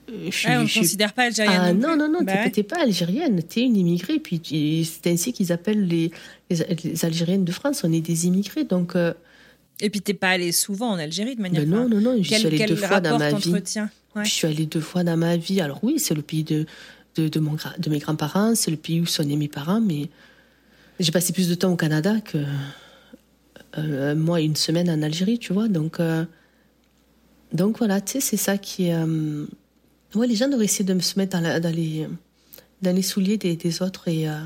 Euh, ah, on ne considère pas algérienne. Ah, non, non, non, bah tu n'es pas algérienne, tu es une immigrée. Puis c'est ainsi qu'ils appellent les, les, Algériennes de France. On est des immigrés. Donc, euh, Et puis tu n'es pas allée souvent en Algérie de manière. Ben non, non, non, je suis allée deux fois dans ma vie. Je suis allée deux fois dans ma vie. Alors oui, c'est le pays de, de, de, mon, de mes grands-parents, c'est le pays où sont nés mes parents, mais j'ai passé plus de temps au Canada que euh, moi une semaine en Algérie, tu vois. Donc, donc voilà, tu sais, c'est ça qui est Ouais, les gens devraient essayer de se mettre dans, les, dans les souliers des, autres et euh,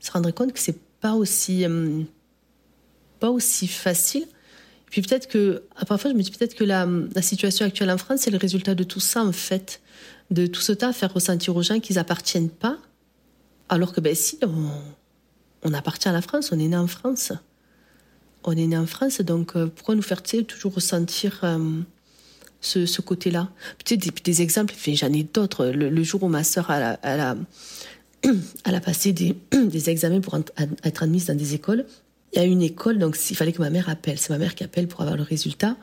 se rendre compte que c'est pas aussi, euh, pas aussi facile. Et puis peut-être que, parfois, je me dis peut-être que la, la, situation actuelle en France, c'est le résultat de tout ça, en fait. De tout ce temps, faire ressentir aux gens qu'ils appartiennent pas. Alors que, ben si, on, on appartient à la France, on est né en France. On est né en France, donc euh, pourquoi nous faire toujours ressentir ce, côté-là. Peut-être des, des, exemples, j'en ai d'autres. Le, jour où ma sœur elle a, a passé des, des, examens pour être admise dans des écoles, il y a une école, donc il fallait que ma mère appelle. C'est ma mère qui appelle pour avoir le résultat.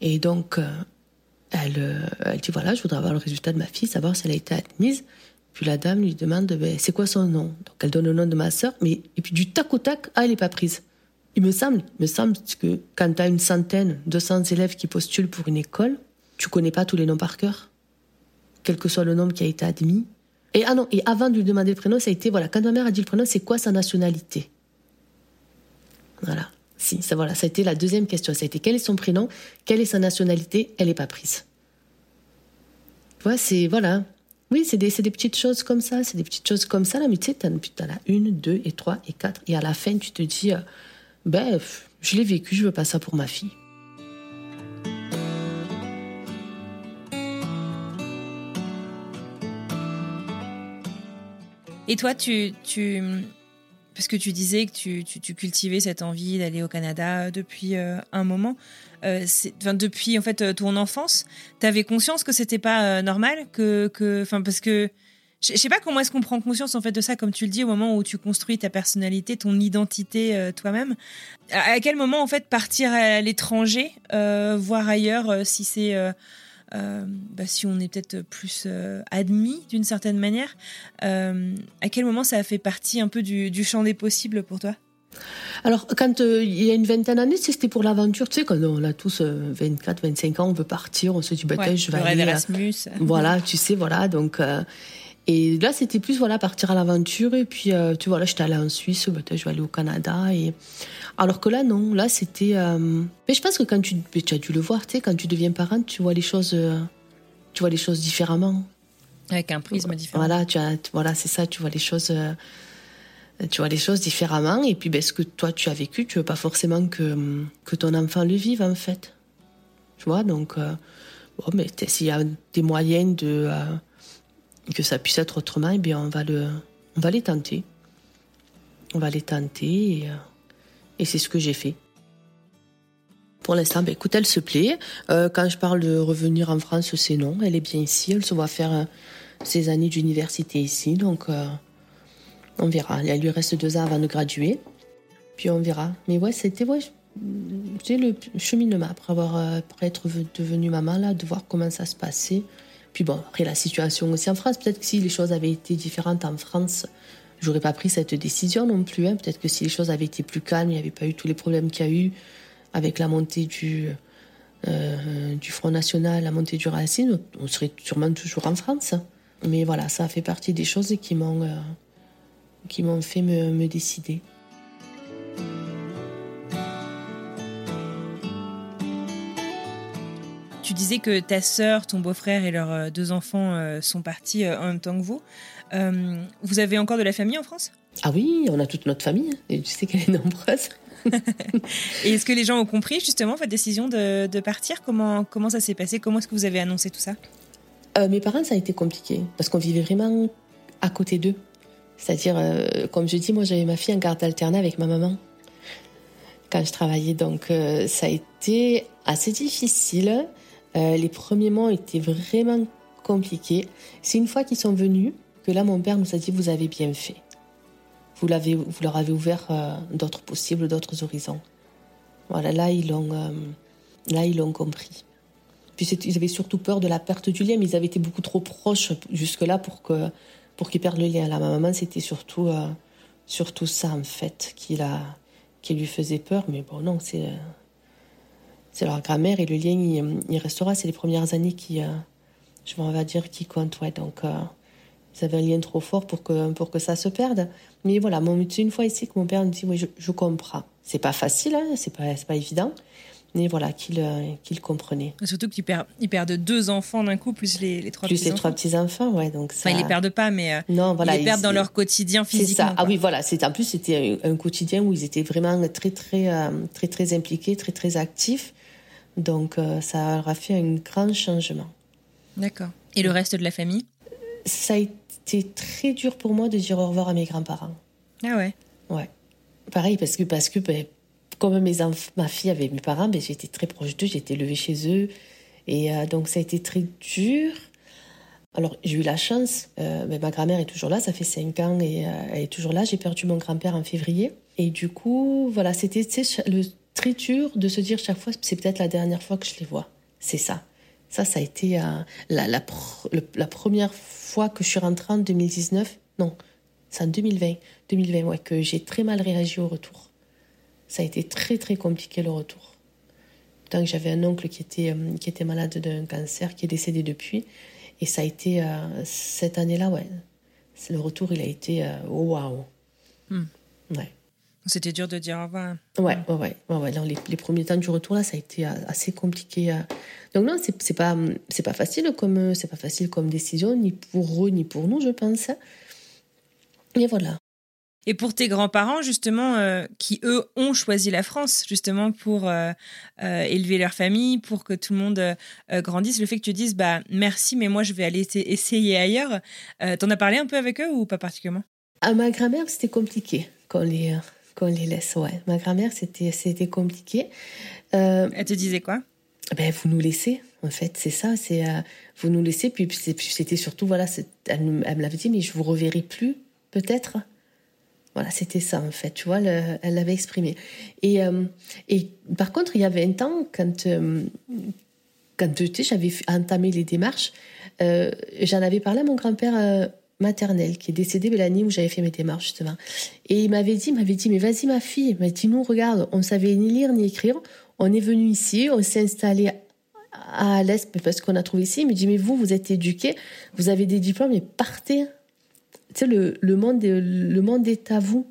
Et donc, euh, elle, euh, elle dit voilà, je voudrais avoir le résultat de ma fille, savoir si elle a été admise. Puis la dame lui demande ben, c'est quoi son nom? Donc elle donne le nom de ma sœur, mais et puis du tac au tac, ah, elle n'est pas prise. Il me semble, me semble que quand tu as une centaine, 200 élèves qui postulent pour une école, tu connais pas tous les noms par cœur, quel que soit le nombre qui a été admis. Et ah non, et avant de lui demander le prénom, ça a été voilà, quand ma mère a dit le prénom, c'est quoi sa nationalité? Si, ça voilà, ça a été la deuxième question. Ça a été quel est son prénom, quelle est sa nationalité, elle n'est pas prise. Tu vois, c'est voilà. Oui, c'est des, des, petites choses comme ça, c'est des petites choses comme ça là, mais tu sais, t'en as une, deux et trois et quatre, et à la fin, tu te dis, euh, ben, je l'ai vécu, je veux pas ça pour ma fille. Et toi, tu, tu, parce que tu disais que tu, tu, cultivais cette envie d'aller au Canada depuis euh, un moment, euh, enfin, depuis en fait euh, ton enfance, tu avais conscience que c'était pas normal, que, que, enfin, parce que je sais pas comment est-ce qu'on prend conscience en fait de ça, comme tu le dis, au moment où tu construis ta personnalité, ton identité toi-même. À, à, quel moment en fait partir à l'étranger, voir ailleurs, si c'est euh, bah, si on est peut-être plus euh, admis d'une certaine manière. Euh, à quel moment ça a fait partie un peu du, champ des possibles pour toi? Alors, quand il y a une vingtaine d'années, c'était pour l'aventure. Tu sais, quand on a tous 24, 25 ans, on veut partir, on se dit, bah, je vais aller. Erasmus. voilà, tu sais, voilà. Donc, et là, c'était plus, voilà, partir à l'aventure. Et puis, tu vois, là, j'étais allée en Suisse, bah, je vais aller au Canada. Et alors que là, non, là, c'était. Euh, mais je pense que quand tu, tu as dû le voir, tu sais, quand tu deviens parent, tu vois les choses, euh, tu vois les choses différemment. Avec un prisme différent. Voilà, tu as, voilà, c'est ça, tu vois les choses, euh, tu vois les choses différemment. Et puis, ben, ce que toi tu as vécu, tu veux pas forcément que que ton enfant le vive en fait. Tu vois, donc bon, mais s'il y a des moyens de que ça puisse être autrement, eh bien, on va le, on va les tenter. On va les tenter et et c'est ce que j'ai fait. Pour l'instant, ben, écoute, elle se plaît. Euh, quand je parle de revenir en France, c'est non. Elle est bien ici. Elle se voit faire euh, ses années d'université ici. Donc, euh, on verra. Il lui reste deux ans avant de graduer. Puis on verra. Mais ouais, c'était ouais, le cheminement après avoir après être devenue maman là, de voir comment ça se passait. Puis bon, après la situation aussi en France, peut-être que si les choses avaient été différentes en France, j'aurais pas pris cette décision non plus. Hein. Peut-être que si les choses avaient été plus calmes, il n'y avait pas eu tous les problèmes qu'il y a eu avec la montée du, euh, du Front National, la montée du Racine, on serait sûrement toujours en France. Mais voilà, ça fait partie des choses qui m'ont euh, fait me, me décider. Tu disais que ta sœur, ton beau-frère et leurs euh, deux enfants sont partis en même temps que vous. Euh, vous avez encore de la famille en France? Ah oui, on a toute notre famille. Et tu sais qu'elle est nombreuse. et est-ce que les gens ont compris justement votre décision de, partir? Comment, comment ça s'est passé? Comment est-ce que vous avez annoncé tout ça? Euh, Mes parents, ça a été compliqué parce qu'on vivait vraiment à côté d'eux. C'est-à-dire, euh, comme je dis, moi j'avais ma fille en garde alternée avec ma maman quand je travaillais. Donc ça a été assez difficile. Les premiers mois étaient vraiment compliqués. C'est une fois qu'ils sont venus, que là, mon père nous a dit, vous avez bien fait. Vous, leur avez ouvert euh, d'autres possibles, d'autres horizons. Voilà, là, ils l'ont, euh, là, ils compris. Puis ils avaient surtout peur de la perte du lien, mais ils avaient été beaucoup trop proches jusque-là pour, qu'ils perdent le lien. Là, ma maman, c'était surtout, euh, surtout ça, en fait, qui, qui lui faisait peur. Mais bon, non, c'est, c'est leur grand-mère et le lien, il, il restera. C'est les premières années qui, je vais dire, qui comptent. Ouais, donc, ils avaient un lien trop fort pour que, pour que ça se perde. Mais voilà, c'est une fois ici que mon père me dit Oui, je, je comprends. C'est pas facile, hein, c'est pas, pas évident. Mais voilà, qu'il euh, qu'il comprenait. Surtout qu'ils perdent, ils perdent deux enfants d'un coup, plus les, les trois petits-enfants. Plus les trois petits-enfants, ouais. Donc ça... Enfin, ils les perdent pas, mais euh, non, voilà, ils les perdent dans leur quotidien physique. ça. Ah oui, voilà. En plus, c'était un, quotidien où ils étaient vraiment très, très, euh, très, très, impliqués, très, très actifs. Donc ça leur a fait un grand changement. D'accord. Et le reste de la famille? Ça a été très dur pour moi de dire au revoir à mes grands-parents. Ah ouais? Ouais. Pareil, parce que, parce que ben, comme mes ma fille avait mes parents, ben, j'étais très proche d'eux, j'étais levée chez eux. Et euh, donc, ça a été très dur. Alors, j'ai eu la chance, euh, ben, ma grand-mère est toujours là, ça fait cinq ans et euh, elle est toujours là. J'ai perdu mon grand-père en février. Et du coup, voilà, c'était le dur de se dire chaque fois, c'est peut-être la dernière fois que je les vois. C'est ça. Ça, ça a été la, la, la première fois que je suis rentrée en 2019, non, c'est en 2020, 2020 ouais, que j'ai très mal réagi au retour. Ça a été très très compliqué le retour. Tant que j'avais un oncle qui était, euh, qui était malade d'un cancer, qui est décédé depuis. Et ça a été euh, cette année-là, ouais. Le retour, il a été euh, waouh. Hmm. Ouais. C'était dur de dire au revoir. Ouais, ouais, ouais. ouais, les, les, premiers temps du retour, là, ça a été assez compliqué. Donc non, c'est pas, c'est pas facile comme, c'est pas facile comme décision, ni pour eux, ni pour nous, je pense. Et voilà. Et pour tes grands-parents, justement, euh, qui eux ont choisi la France, justement, pour euh, euh, élever leur famille, pour que tout le monde grandisse, le fait que tu dises, bah merci, mais moi je vais aller essayer ailleurs, t'en as parlé un peu avec eux ou pas particulièrement? À ma grand-mère, c'était compliqué qu'on les, qu'on les laisse, ouais. Ma grand-mère, c'était, c'était compliqué. Elle te disait quoi? Ben, vous nous laissez, en fait, c'est ça, c'est vous nous laissez. Puis, c'était surtout, voilà, elle, elle me l'avait dit, mais je vous reverrai plus, peut-être. Voilà, c'était ça en fait, tu vois, elle l'avait exprimé. Et, euh, et par contre, il y avait un temps, quand, euh, quand j'avais entamé les démarches, euh, j'en avais parlé à mon grand-père maternel qui est décédé l'année où j'avais fait mes démarches justement. Et il m'avait dit, m'avait dit, mais vas-y ma fille, il m'a dit, nous regarde, on savait ni lire ni écrire, on est venu ici, on s'est installé à l'Est parce qu'on a trouvé ici. Il me dit, mais vous, vous êtes éduqués, vous avez des diplômes, mais partez tu sais, le, le, monde, le monde est à vous.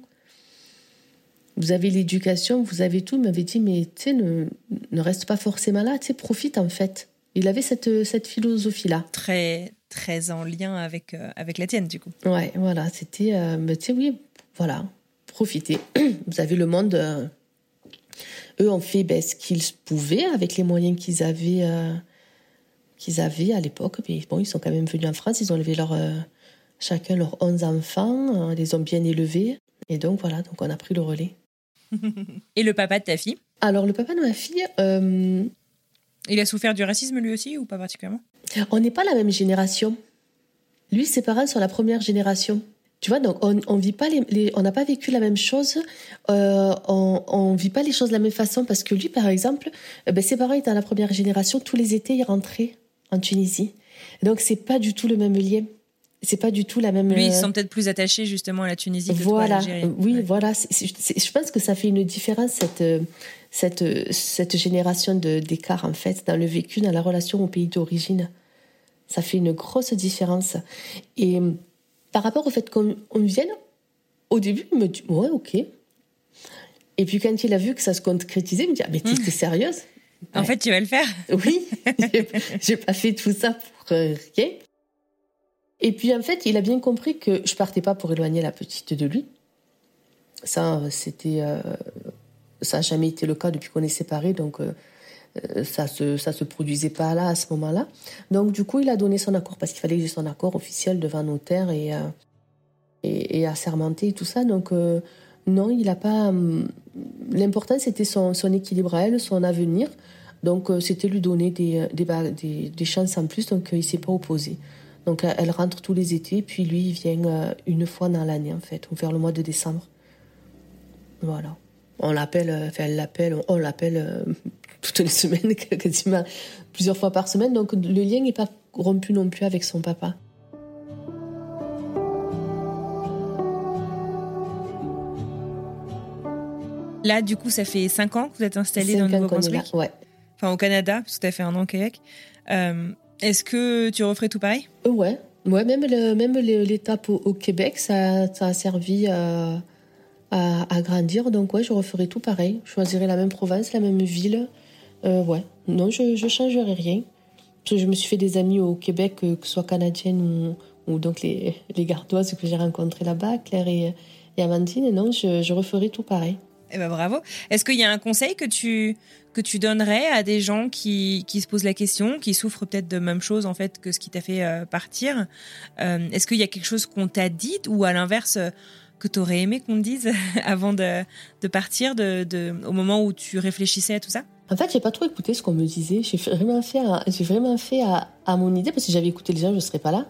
Vous avez l'éducation, vous avez tout. Il m'avait dit, mais tu sais, ne, ne reste pas forcément là, tu sais, profite en fait. Il avait cette, cette philosophie-là. Très, très en lien avec, euh, avec la tienne, du coup. Ouais, voilà, c'était, euh, tu sais, oui, voilà, profitez. Vous avez le monde. Euh, eux ont fait ben, ce qu'ils pouvaient avec les moyens qu'ils avaient, qu'ils avaient à l'époque. Mais bon, ils sont quand même venus en France, ils ont levé leur chacun leurs 11 enfants, euh, les ont bien élevés. Et donc voilà, donc on a pris le relais. Et le papa de ta fille? Alors le papa de ma fille... Il a souffert du racisme lui aussi ou pas particulièrement? On n'est pas la même génération. Lui, ses parents sont la première génération. Tu vois, donc on on vit pas les, on n'a pas vécu la même chose, euh, on on vit pas les choses de la même façon parce que lui, par exemple, ben, ses parents étaient dans la première génération, tous les étés ils rentraient en Tunisie, donc c'est pas du tout le même lien c'est pas du tout la même. Lui, ils euh, sont peut-être plus attachés justement à la Tunisie que voilà. à l'Algérie. Oui, voilà. je pense que ça fait une différence cette cette cette génération d'écart en fait dans le vécu, dans la relation au pays d'origine. Ça fait une grosse différence. Et par rapport au fait qu'on vienne, au début, il me dit ouais, ok. Et puis quand il a vu que ça se concrétisait, il me dit ah mais t'es hmm. sérieuse? En fait, tu vas le faire Oui, j'ai pas fait tout ça pour euh, rien. Et puis en fait, il a bien compris que je partais pas pour éloigner la petite de lui. Ça, c'était, euh, ça a jamais été le cas depuis qu'on est séparés, donc euh, euh, ça se, ça se produisait pas là à ce moment-là. Donc du coup, il a donné son accord parce qu'il fallait que j'ai son accord officiel devant notaire et et, et assermenté et tout ça. Donc non, il a pas. Hum, l'important c'était son, son équilibre à elle, son avenir. Donc c'était lui donner des, des, des, chances en plus. Donc il s'est pas opposé. Donc elle rentre tous les étés, puis lui il vient euh, une fois dans l'année en fait, vers le mois de décembre. Voilà. On l'appelle, euh, enfin elle l'appelle, on l'appelle euh, toutes les semaines, quasiment plusieurs fois par semaine. Donc le lien n'est pas rompu non plus avec son papa. Là, du coup, ça fait cinq ans que vous êtes installé dans le Nouveau-Brunswick Ouais. Enfin, au Canada, parce que tu as fait un an au Québec. Est-ce que tu referais tout pareil? Euh, Ouais. Ouais, même le, même l'étape au, Québec, ça, ça, a servi à, à, grandir. Donc ouais, je referais tout pareil. Je choisirais la même province, la même ville. Euh, ouais. Non, je changerais rien. Parce que je me suis fait des amis au Québec, que ce soit canadiennes ou, donc les, les gardoises que j'ai rencontrées là-bas, Claire et, et Amandine. Non, je, je referais tout pareil. Eh ben bravo. Est-ce qu'il y a un conseil que tu que tu donnerais à des gens qui, qui se posent la question, qui souffrent peut-être de même chose en fait que ce qui t'a fait euh, partir? Euh, Est-ce qu'il y a quelque chose qu'on t'a dit ou à l'inverse euh, que tu aurais aimé qu'on te dise avant de, partir, de, au moment où tu réfléchissais à tout ça? En fait, j'ai pas trop écouté ce qu'on me disait. J'ai vraiment fait, j'ai vraiment fait à, à, mon idée parce que si j'avais écouté les gens, je serais pas là.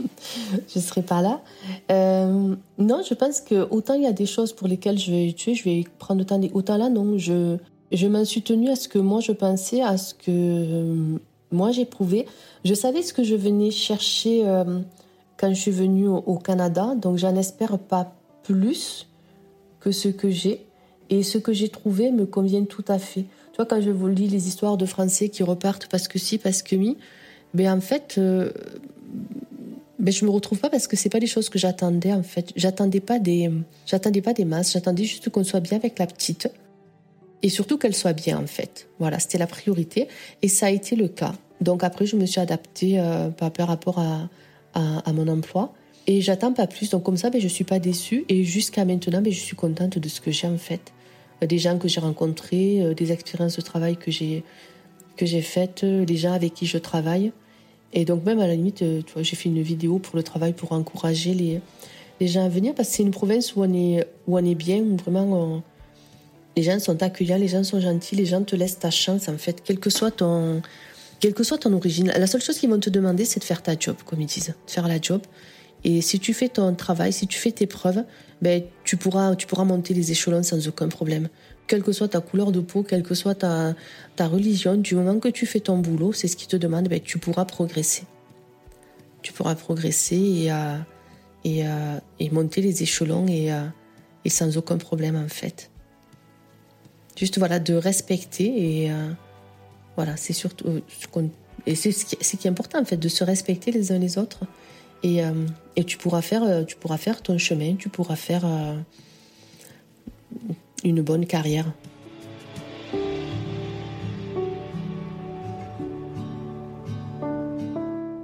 je serais pas là. Euh, non, je pense que autant il y a des choses pour lesquelles je vais tuer, je vais prendre le temps. Autant là, non, je je m'en suis tenue à ce que moi je pensais, à ce que euh, moi j'éprouvais. Je savais ce que je venais chercher euh, quand je suis venue au, Canada, donc j'en espère pas plus que ce que j'ai. Et ce que j'ai trouvé me convient tout à fait. Tu vois, quand je vous lis les histoires de Français qui repartent parce que si, parce que oui, mais en fait, Mais je me retrouve pas parce que c'est pas des choses que j'attendais en fait. J'attendais pas des, j'attendais pas des masses. J'attendais juste qu'on soit bien avec la petite et surtout qu'elle soit bien en fait. Voilà, c'était la priorité et ça a été le cas. Donc après, je me suis adaptée euh, par rapport à, à, mon emploi et j'attends pas plus. Donc comme ça, ben, je suis pas déçue et jusqu'à maintenant, ben, je suis contente de ce que j'ai en fait. Euh, des gens que j'ai rencontrés, euh, des expériences de travail que j'ai que j'ai faites, les gens avec qui je travaille. Et donc même à la limite, euh, tu vois, j'ai fait une vidéo pour le travail pour encourager les, les gens à venir parce que c'est une province où on est, où on est bien, où vraiment les gens sont accueillants, les gens sont gentils, les gens te laissent ta chance en fait, quel que soit ton, quelle que soit ton origine. La seule chose qu'ils vont te demander, c'est de faire ta job, comme ils disent, de faire la job. Et si tu fais ton travail, si tu fais tes preuves, ben, tu, pourras, tu pourras monter les échelons sans aucun problème quelle que soit ta couleur de peau, quelle que soit ta, ta religion, du moment que tu fais ton boulot, c'est ce qui te demande, ben, tu pourras progresser. Tu pourras progresser et, euh, et, euh, et monter les échelons et, euh, et, sans aucun problème en fait. Juste voilà, de respecter et voilà, c'est surtout et c'est ce, ce qui, est important en fait, de se respecter les uns les autres. Et, et tu, pourras faire, tu pourras faire ton chemin, tu pourras faire une bonne carrière.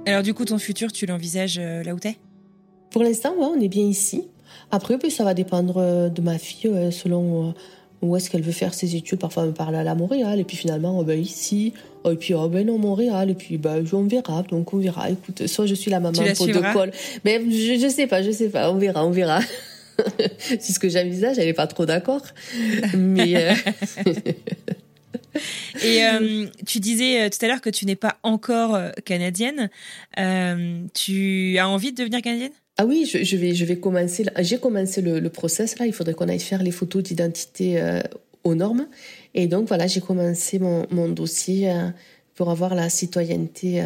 Alors du coup, ton futur, tu l'envisages euh, là où t'es? Pour l'instant, ouais, on est bien ici. Après, ça va dépendre euh, de ma fille, selon euh, où est-ce qu'elle veut faire ses études. Parfois, elle me parle à Montréal, et puis finalement, oh, ben, ici, oh, et puis oh, ben non, Montréal, et puis ben, on verra. Donc on verra. Écoute, soit je suis la maman pour de Paul. Mais je, je sais pas, je sais pas. On verra, on verra. c'est ce que j'envisage, elle n'est pas trop d'accord. Mais. Euh, Et euh, tu disais euh, tout à l'heure que tu n'es pas encore canadienne. tu as envie de devenir canadienne? Ah oui, je, vais, je vais commencer. J'ai commencé le, le, process là. Il faudrait qu'on aille faire les photos d'identité aux normes. Et donc voilà, j'ai commencé mon, mon dossier pour avoir la citoyenneté.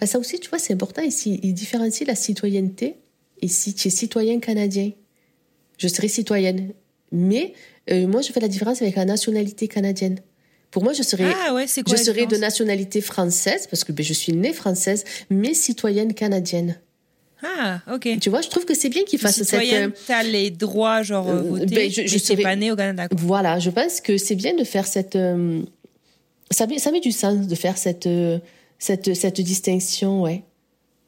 Bah, ça aussi, tu vois, c'est important ici. Il différencie la citoyenneté. Ici, tu es citoyen canadien je serai citoyenne. Mais euh, moi, je fais la différence avec la nationalité canadienne. Pour moi, je serais, ah ouais, quoi, je serais de nationalité française, parce que ben, je suis née française, mais citoyenne canadienne. Ah, ok. Tu vois, je trouve que c'est bien qu'ils fassent cette. Euh, tu as les droits, genre, euh, voter, ben, je, je serais... pas née au Canada. Voilà, je pense que c'est bien de faire cette. ça, met, ça met du sens de faire cette, cette, cette distinction, ouais.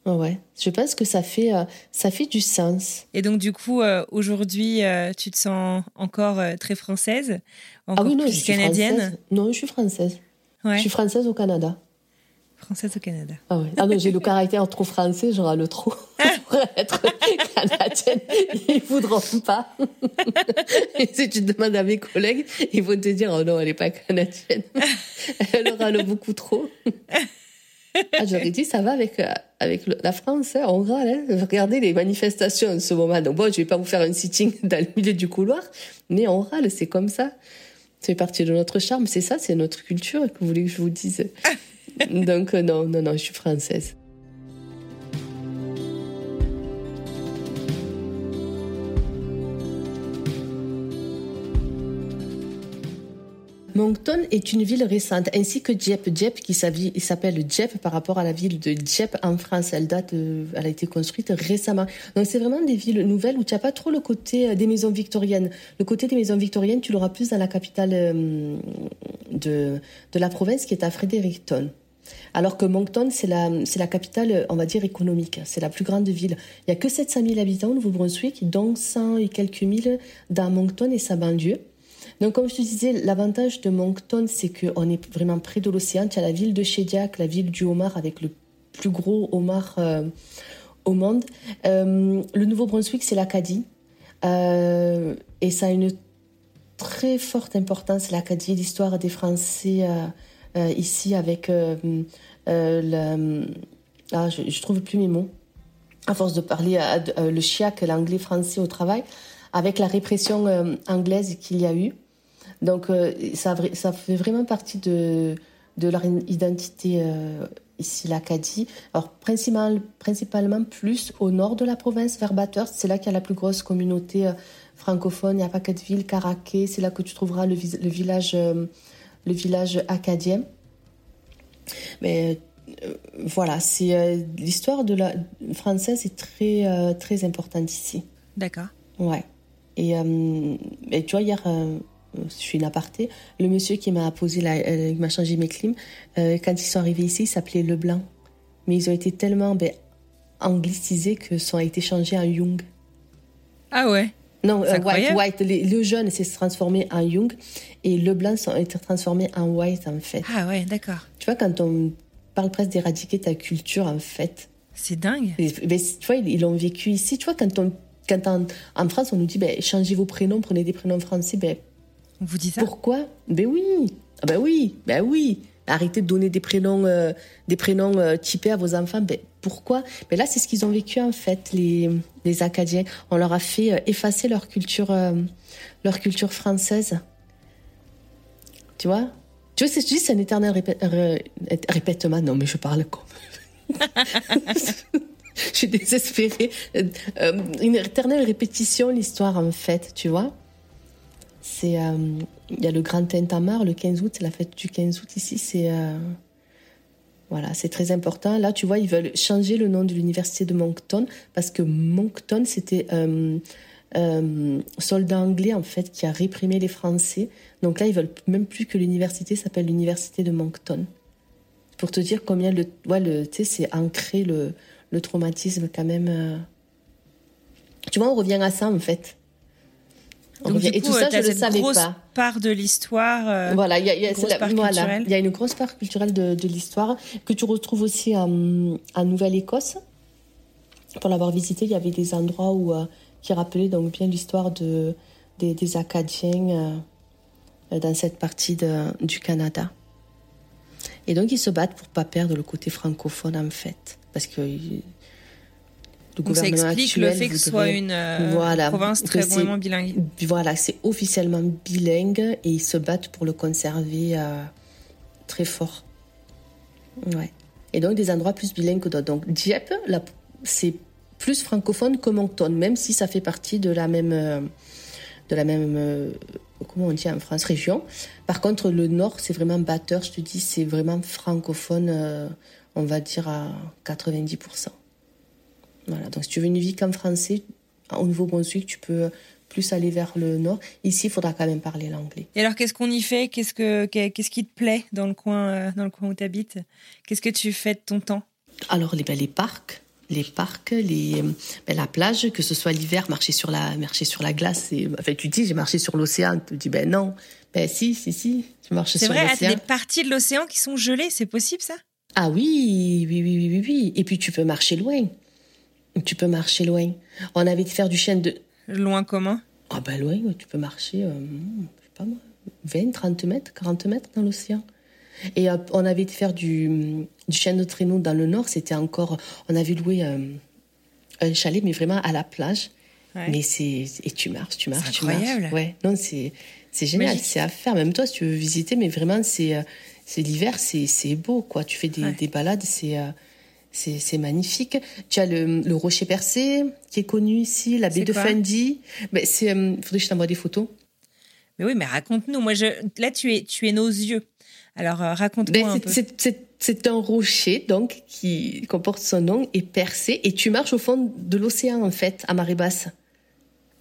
Ouais, je pense que ça fait, euh, ça fait du sens. Et donc, du coup, euh, aujourd'hui, euh, tu te sens encore très française? Encore Ah oui, non, je suis canadienne? Non, je suis française. Je suis française au Canada. Française au Canada. Ah, ouais. ah non, j'ai le caractère trop français, genre le trop pour être canadienne. Ils ne voudront pas. Et si tu demandes à mes collègues, ils vont te dire Oh non, elle n'est pas canadienne. Elle râle beaucoup trop. Ah, J'aurais dit, ça va avec, euh, avec la France, hein, on râle. Hein. Regardez les manifestations en ce moment. Donc bon, je vais pas vous faire un sitting dans le milieu du couloir, mais on râle, c'est comme ça. C'est partie de notre charme, c'est ça, c'est notre culture que vous voulez que je vous dise. Donc euh, non, non, non, je suis française. Moncton est une ville récente, ainsi que Dieppe. Dieppe qui s'appelle Dieppe par rapport à la ville de Dieppe en France. Elle date, elle a été construite récemment. Donc c'est vraiment des villes nouvelles où tu n'as pas trop le côté euh, des maisons victoriennes. Le côté des maisons victoriennes, tu l'auras plus dans la capitale euh, de, de la province qui est à Fredericton. Alors que Moncton, c'est la, la capitale, on va dire, économique. C'est la plus grande ville. Il n'y a que 700 000 habitants au Nouveau-Brunswick, dont 100 et quelques mille dans Moncton et sa banlieue. Donc, comme je te disais, l'avantage de Moncton, c'est qu'on est vraiment près de l'océan. Tu as la ville de Shediac, la ville du homard avec le plus gros homard euh, au monde. Euh, le Nouveau-Brunswick, c'est l'Acadie. Euh, et ça a une très forte importance, l'Acadie, l'histoire des Français ici avec le... Ah, je, trouve plus mes mots. À force de parler le chiac, l'anglais français au travail, avec la répression anglaise qu'il y a eu. Donc euh, ça, ça, fait vraiment partie de, de leur identité euh, ici, l'Acadie. Alors principalement, plus au nord de la province, vers Bathurst. C'est là qu'il y a la plus grosse communauté euh, francophone. Il y a Paquetteville, Caraquet. C'est là que tu trouveras le village, le village acadien. Mais voilà, c'est l'histoire de la française est très très importante ici. D'accord. Ouais. Et, et, tu vois hier je suis une aparté, le monsieur qui m'a posé la, m'a changé mes clims, quand ils sont arrivés ici, il s'appelait Leblanc. Mais ils ont été tellement ben, anglicisés que ça a été changé en Young. Ah ouais non, euh, White, White. le jeune s'est transformé en Young et le blanc a été transformé en White en fait. Ah ouais, d'accord. Tu vois, quand on parle presque d'éradiquer ta culture en fait. C'est dingue. Mais, tu vois, ils l'ont vécu ici. Tu vois, quand, on, quand en, France, on nous dit ben, changez vos prénoms, prenez des prénoms français, ben. On vous dit ça? Pourquoi? Ben oui. Ah ben oui, ben oui. Arrêtez de donner des prénoms, euh, des prénoms euh, typés à vos enfants. Ben, pourquoi Mais là, c'est ce qu'ils ont vécu en fait, les, les Acadiens. On leur a fait euh, effacer leur culture, leur culture française. Tu vois? Tu vois, c'est juste un éternel répétement. Non, mais je parle comme. je suis désespérée. une éternelle répétition, l'histoire en fait, tu vois? C'est euh, il y a le Grand Tintamarre le 15 août, c'est la fête du 15 août ici, c'est euh, voilà, c'est très important. Là, tu vois, ils veulent changer le nom de l'université de Moncton parce que Moncton, c'était un euh, soldat anglais en fait qui a réprimé les Français. Donc là, ils veulent même plus que l'université s'appelle l'université de Moncton. Pour te dire combien le, ouais, le, tu sais, c'est ancré le, le traumatisme quand même. Tu vois, on revient à ça en fait. Donc, du coup, et tout ça, je ne savais grosse part de l'histoire. Euh, voilà, il y a, y a une grosse part culturelle de, de l'histoire que tu retrouves aussi en, Nouvelle-Écosse. Pour l'avoir visité, il y avait des endroits où, euh, qui rappelaient donc bien l'histoire de, des, Acadiens euh, dans cette partie de, du Canada. Et donc, ils se battent pour pas perdre le côté francophone, en fait. Parce que donc ça explique le fait que ce soit une euh, province très vraiment bilingue. Voilà, c'est officiellement bilingue et ils se battent pour le conserver euh, très fort. Ouais. Et donc des endroits plus bilingues que d'autres. Donc Dieppe, c'est plus francophone que Moncton, même si ça fait partie de la même, euh, de la même, comment on dit en France, région. Par contre, le Nord, c'est vraiment batteur. Je te dis, c'est vraiment francophone, on va dire à 90%. Voilà, donc si tu veux une vie comme français, au Nouveau-Brunswick, tu peux plus aller vers le nord. Ici, il faudra quand même parler l'anglais. Et alors, qu'est-ce qu'on y fait? Qu'est-ce que qu'est-ce qui te plaît dans le coin euh, dans le coin où tu habites Qu'est-ce que tu fais de ton temps? Alors, les, ben, les parcs, les parcs, les, ben, la plage, que ce soit l'hiver, marcher sur la marcher sur la glace. Et, enfin, tu dis, j'ai marché sur l'océan. Tu dis, ben non, ben si, si, si, tu marches sur l'océan. C'est vrai, il y a des parties de l'océan qui sont gelées, c'est possible ça? Ah oui, oui, oui, oui, oui. Et puis tu peux marcher loin. Tu peux marcher loin. On avait de faire du chêne de. Loin comment? Ah ben loin, tu peux marcher, euh, je sais pas moi, 20, 30 mètres, 40 mètres dans l'océan. Et euh, on avait été faire du, du chêne de traîneau dans le nord, c'était encore. On avait loué euh, un chalet, mais vraiment à la plage. Mais c'est. Et tu marches, tu marches, tu incroyable. Ouais, non, c'est, c'est génial, c'est à faire. Même toi, si tu veux visiter, mais vraiment, c'est, c'est l'hiver, c'est, beau, quoi. Tu fais des, des balades, c'est c'est magnifique. Tu as le, rocher percé qui est connu ici, la baie de Fundy. Mais c'est, il euh, faudrait que je t'envoie des photos. Mais oui, mais raconte-nous. Moi, je, là, tu es, tu es nos yeux. Alors, euh, raconte-moi un peu. C'est un rocher donc qui comporte son nom et percé et tu marches au fond de l'océan en fait à marée basse.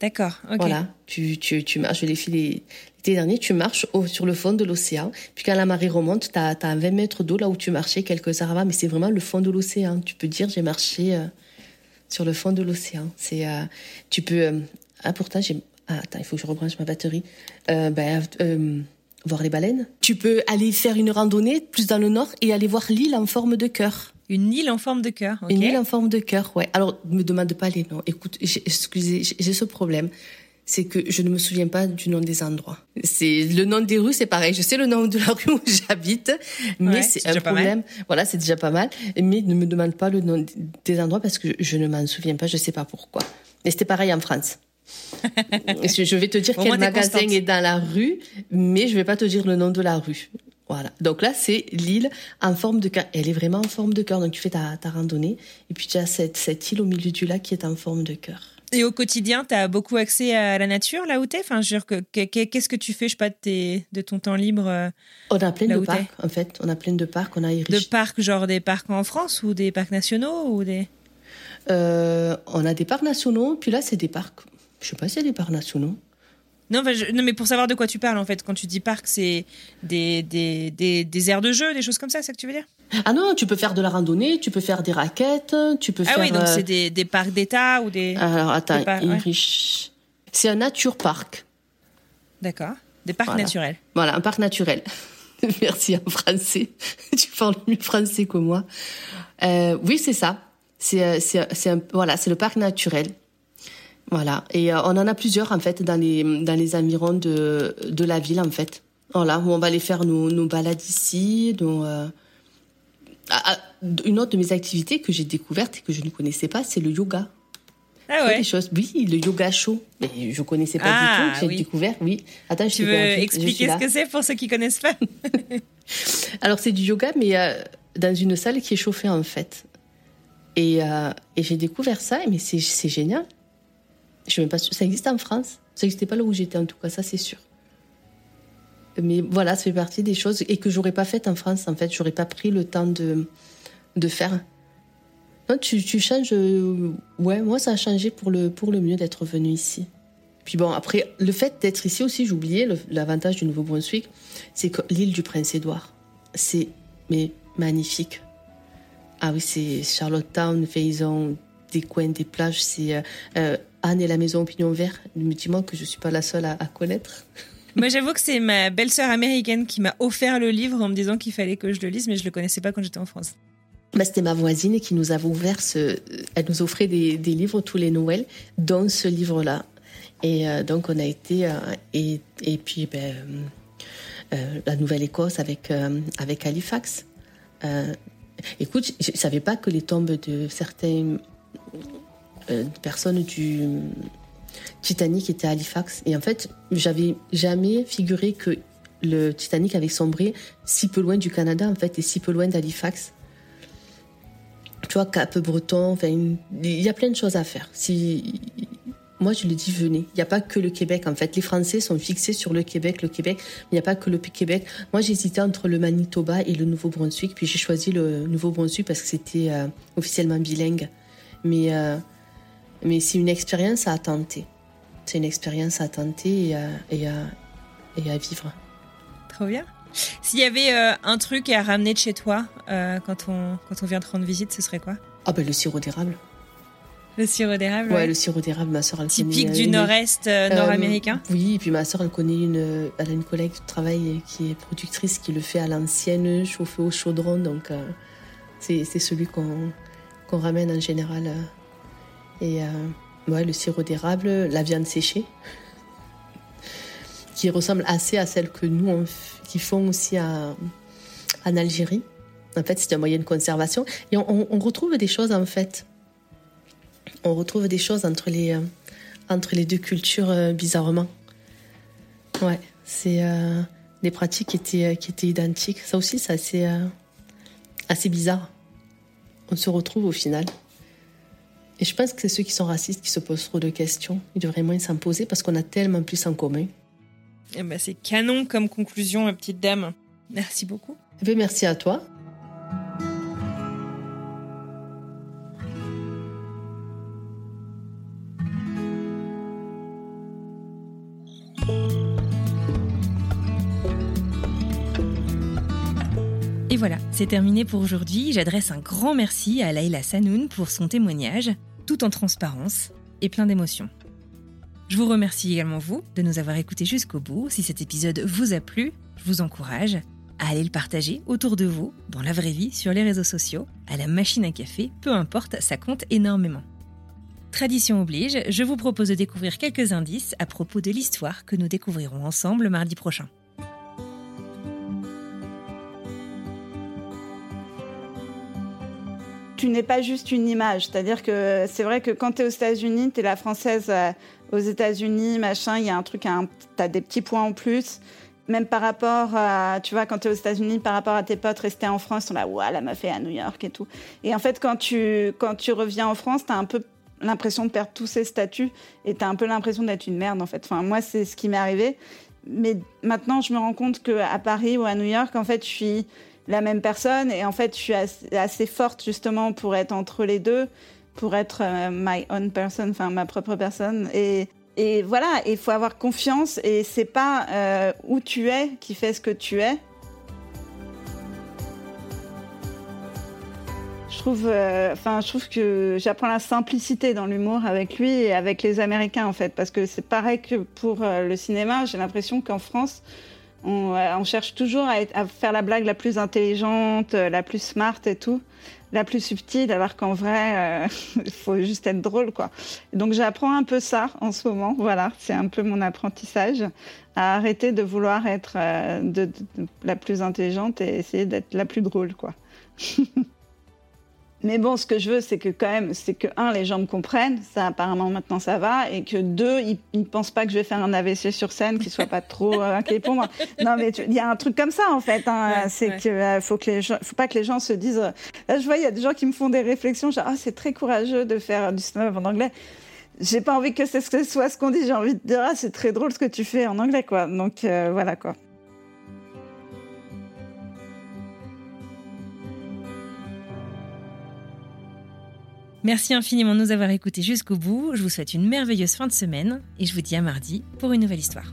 D'accord. Voilà, tu, tu, tu marches. Je l'ai fait l'été dernier. Tu marches sur le fond de l'océan. Puis quand la marée remonte, tu as, 20 mètres d'eau là où tu marchais quelques heures avant. Mais c'est vraiment le fond de l'océan. Tu peux dire j'ai marché euh, sur le fond de l'océan. C'est euh, tu peux. Euh, ah pourtant j'ai. Ah, attends, il faut que je rebranche ma batterie. Ben, voir les baleines. Tu peux aller faire une randonnée plus dans le nord et aller voir l'île en forme de cœur. Une île en forme de cœur. Une île en forme de cœur, ouais. Alors, ne me demande pas les noms. Écoute, excusez, j'ai ce problème. C'est que je ne me souviens pas du nom des endroits. C'est le nom des rues, c'est pareil. Je sais le nom de la rue où j'habite, mais c'est un problème. Voilà, c'est déjà pas mal. Mais ne me demande pas le nom des endroits parce que je ne m'en souviens pas. Je sais pas pourquoi. Et c'était pareil en France. je vais te dire quel magasin est dans la rue, mais je vais pas te dire le nom de la rue. Voilà. Donc là, c'est l'île en forme de cœur. Elle est vraiment en forme de cœur. Donc tu fais ta, ta randonnée et puis tu as cette, cette île au milieu du lac qui est en forme de cœur. Et au quotidien, tu as beaucoup accès à la nature là où tu es enfin, Qu'est-ce que tu fais, je sais pas, de, de ton temps libre euh, On a plein de parcs, en fait. On a plein de parcs. On a De parcs, genre des parcs en France ou des parcs nationaux ou des... Euh, on a des parcs nationaux, puis là, c'est des parcs. Je sais pas s'il y a des parcs nationaux. Non, non, mais pour savoir de quoi tu parles, en fait, quand tu dis parc, c'est des, des, des, des aires de jeu, des choses comme ça, c'est ça que tu veux dire? Ah non, tu peux faire de la randonnée, tu peux faire des raquettes, tu peux ah faire. Ah oui, donc c'est des, des, parcs d'État ou des. Alors attends, c'est un nature park. D'accord. Des parcs naturels. Voilà, un parc naturel. Merci en français. tu parles mieux français que moi. Euh, oui, c'est ça. C'est euh, c'est un voilà, c'est le parc naturel. Voilà, et euh, on en a plusieurs en fait dans les dans les environs de de la ville en fait. Voilà, où on va aller faire nos, nos balades ici, nos, ah, ah, une autre de mes activités que j'ai découverte et que je ne connaissais pas, c'est le yoga. Ah ouais. Des choses. Oui, le yoga chaud. Mais je connaissais pas du ah tout. J'ai découvert. Oui. Attends, je tu veux expliquer ce que c'est pour ceux qui connaissent pas Alors c'est du yoga, mais euh, dans une salle qui est chauffée en fait. Et, euh, et j'ai découvert ça, mais c'est génial. Je même pas ça existe en France. Ça n'existait pas là où j'étais en tout cas, ça c'est sûr. Mais voilà, ça fait partie des choses et que j'aurais pas faites en France. En fait, j'aurais pas pris le temps de de faire. Non, tu, tu changes. Euh, ouais, moi ça a changé pour le pour le mieux d'être venu ici. Puis bon, après, le fait d'être ici aussi, oublié l'avantage du Nouveau-Brunswick, c'est que l'île du Prince-Édouard, c'est magnifique. Ah oui, c'est Charlottetown, Faison, des coins, des plages, c'est euh, euh, Anne et la maison au pignon vert. Dis-moi que je suis pas la seule à, à connaître. Moi, j'avoue que c'est ma belle-sœur américaine qui m'a offert le livre en me disant qu'il fallait que je le lise, mais je le connaissais pas quand j'étais en France. Bah, c'était ma voisine qui nous avait ouvert ce. Elle nous offrait des, livres tous les Noëls, dont ce livre-là. Et euh, donc, on a été. Euh, et, et, puis, ben, euh, la Nouvelle-Écosse avec, avec Halifax. écoute, je ne savais pas que les tombes de certaines personnes du Titanic était à Halifax. Et en fait, j'avais jamais figuré que le Titanic avait sombré si peu loin du Canada, en fait, et si peu loin d'Halifax. Tu vois, Cap Breton, il y a plein de choses à faire. Si, moi, je le dis, venez. Il n'y a pas que le Québec, en fait. Les Français sont fixés sur le Québec, le Québec. Il n'y a pas que le Québec. Moi, j'hésitais entre le Manitoba et le Nouveau-Brunswick. Puis j'ai choisi le Nouveau-Brunswick parce que c'était euh, officiellement bilingue. Mais euh, mais c'est une expérience à tenter. C'est une expérience à tenter et à, et à, vivre. Trop bien. S'il y avait euh, un truc à ramener de chez toi euh, quand, on, quand on vient te rendre visite, ce serait quoi? Ah ben le sirop d'érable. Le sirop d'érable ouais, le sirop d'érable, ma soeur elle Typique du nord-est euh, nord-américain Oui, et puis ma soeur elle connaît une, elle a une collègue de travail qui est productrice qui le fait à l'ancienne, chauffé au chaudron, donc c'est celui qu'on qu'on ramène en général et euh, ouais, le sirop d'érable, la viande séchée, qui ressemble assez à celle que nous, qui font aussi en Algérie. En fait, c'est un moyen de conservation. Et on, retrouve des choses, en fait. On retrouve des choses entre les, euh, entre les deux cultures, euh, bizarrement. Ouais, c'est des pratiques qui étaient, qui étaient identiques. Ça aussi, c'est assez bizarre. On se retrouve au final. Et je pense que c'est ceux qui sont racistes qui se posent trop de questions. Ils devraient moins s'imposer parce qu'on a tellement plus en commun. Eh ben, c'est canon comme conclusion, ma petite dame. Merci beaucoup. Eh ben, merci à toi. Et voilà, c'est terminé pour aujourd'hui. J'adresse un grand merci à Laila Sanoun pour son témoignage en transparence et plein d'émotions. Je vous remercie également vous de nous avoir écoutés jusqu'au bout. Si cet épisode vous a plu, je vous encourage à aller le partager autour de vous, dans la vraie vie, sur les réseaux sociaux, à la machine à café, peu importe, ça compte énormément. Tradition oblige, je vous propose de découvrir quelques indices à propos de l'histoire que nous découvrirons ensemble mardi prochain. Tu n'es pas juste une image. C'est-à-dire que c'est vrai que quand tu es aux États-Unis, tu es la française euh, aux États-Unis, machin, il y a un truc, tu as des petits points en plus. Même par rapport à, tu vois, quand tu es aux États-Unis, par rapport à tes potes restés en France, on là, ouais, la meuf est à New York et tout. Et en fait, quand tu, quand tu reviens en France, tu as un peu l'impression de perdre tous ses statuts et tu as un peu l'impression d'être une merde en fait. Enfin, moi, c'est ce qui m'est arrivé. Mais maintenant, je me rends compte qu'à Paris ou à New York, en fait, je suis la même personne et en fait, je suis assez, forte justement pour être entre les deux, pour être euh, my own person, enfin ma propre personne. Et, et voilà, il faut avoir confiance et c'est pas euh, où tu es qui fait ce que tu es, trouve, euh, enfin, je trouve que j'apprends la simplicité dans l'humour avec lui et avec les Américains en fait, parce que c'est pareil que pour le cinéma. J'ai l'impression qu'en France, on, euh, cherche toujours à, faire la blague la plus intelligente, la plus smart et tout, la plus subtile, alors qu'en vrai, il faut juste être drôle quoi. Donc j'apprends un peu ça en ce moment. Voilà, c'est un peu mon apprentissage à arrêter de vouloir être la plus intelligente et essayer d'être la plus drôle quoi. Mais bon, ce que je veux, c'est que quand même, c'est que un, les gens me comprennent, ça apparemment maintenant ça va, et que deux, ils, ne pensent pas que je vais faire un AVC sur scène, qu'ils soient pas trop euh, inquiets pour moi. Non, mais il y a un truc comme ça en fait. Hein, c'est que euh, faut que les gens, faut pas que les gens se disent. Euh, là, je vois, il y a des gens qui me font des réflexions, genre ah c'est très courageux de faire du stand-up en anglais. J'ai pas envie que ce soit ce qu'on dit. J'ai envie de dire ah c'est très drôle ce que tu fais en anglais quoi. Donc voilà quoi. Merci infiniment de nous avoir écoutés jusqu'au bout. Je vous souhaite une merveilleuse fin de semaine et je vous dis à mardi pour une nouvelle histoire.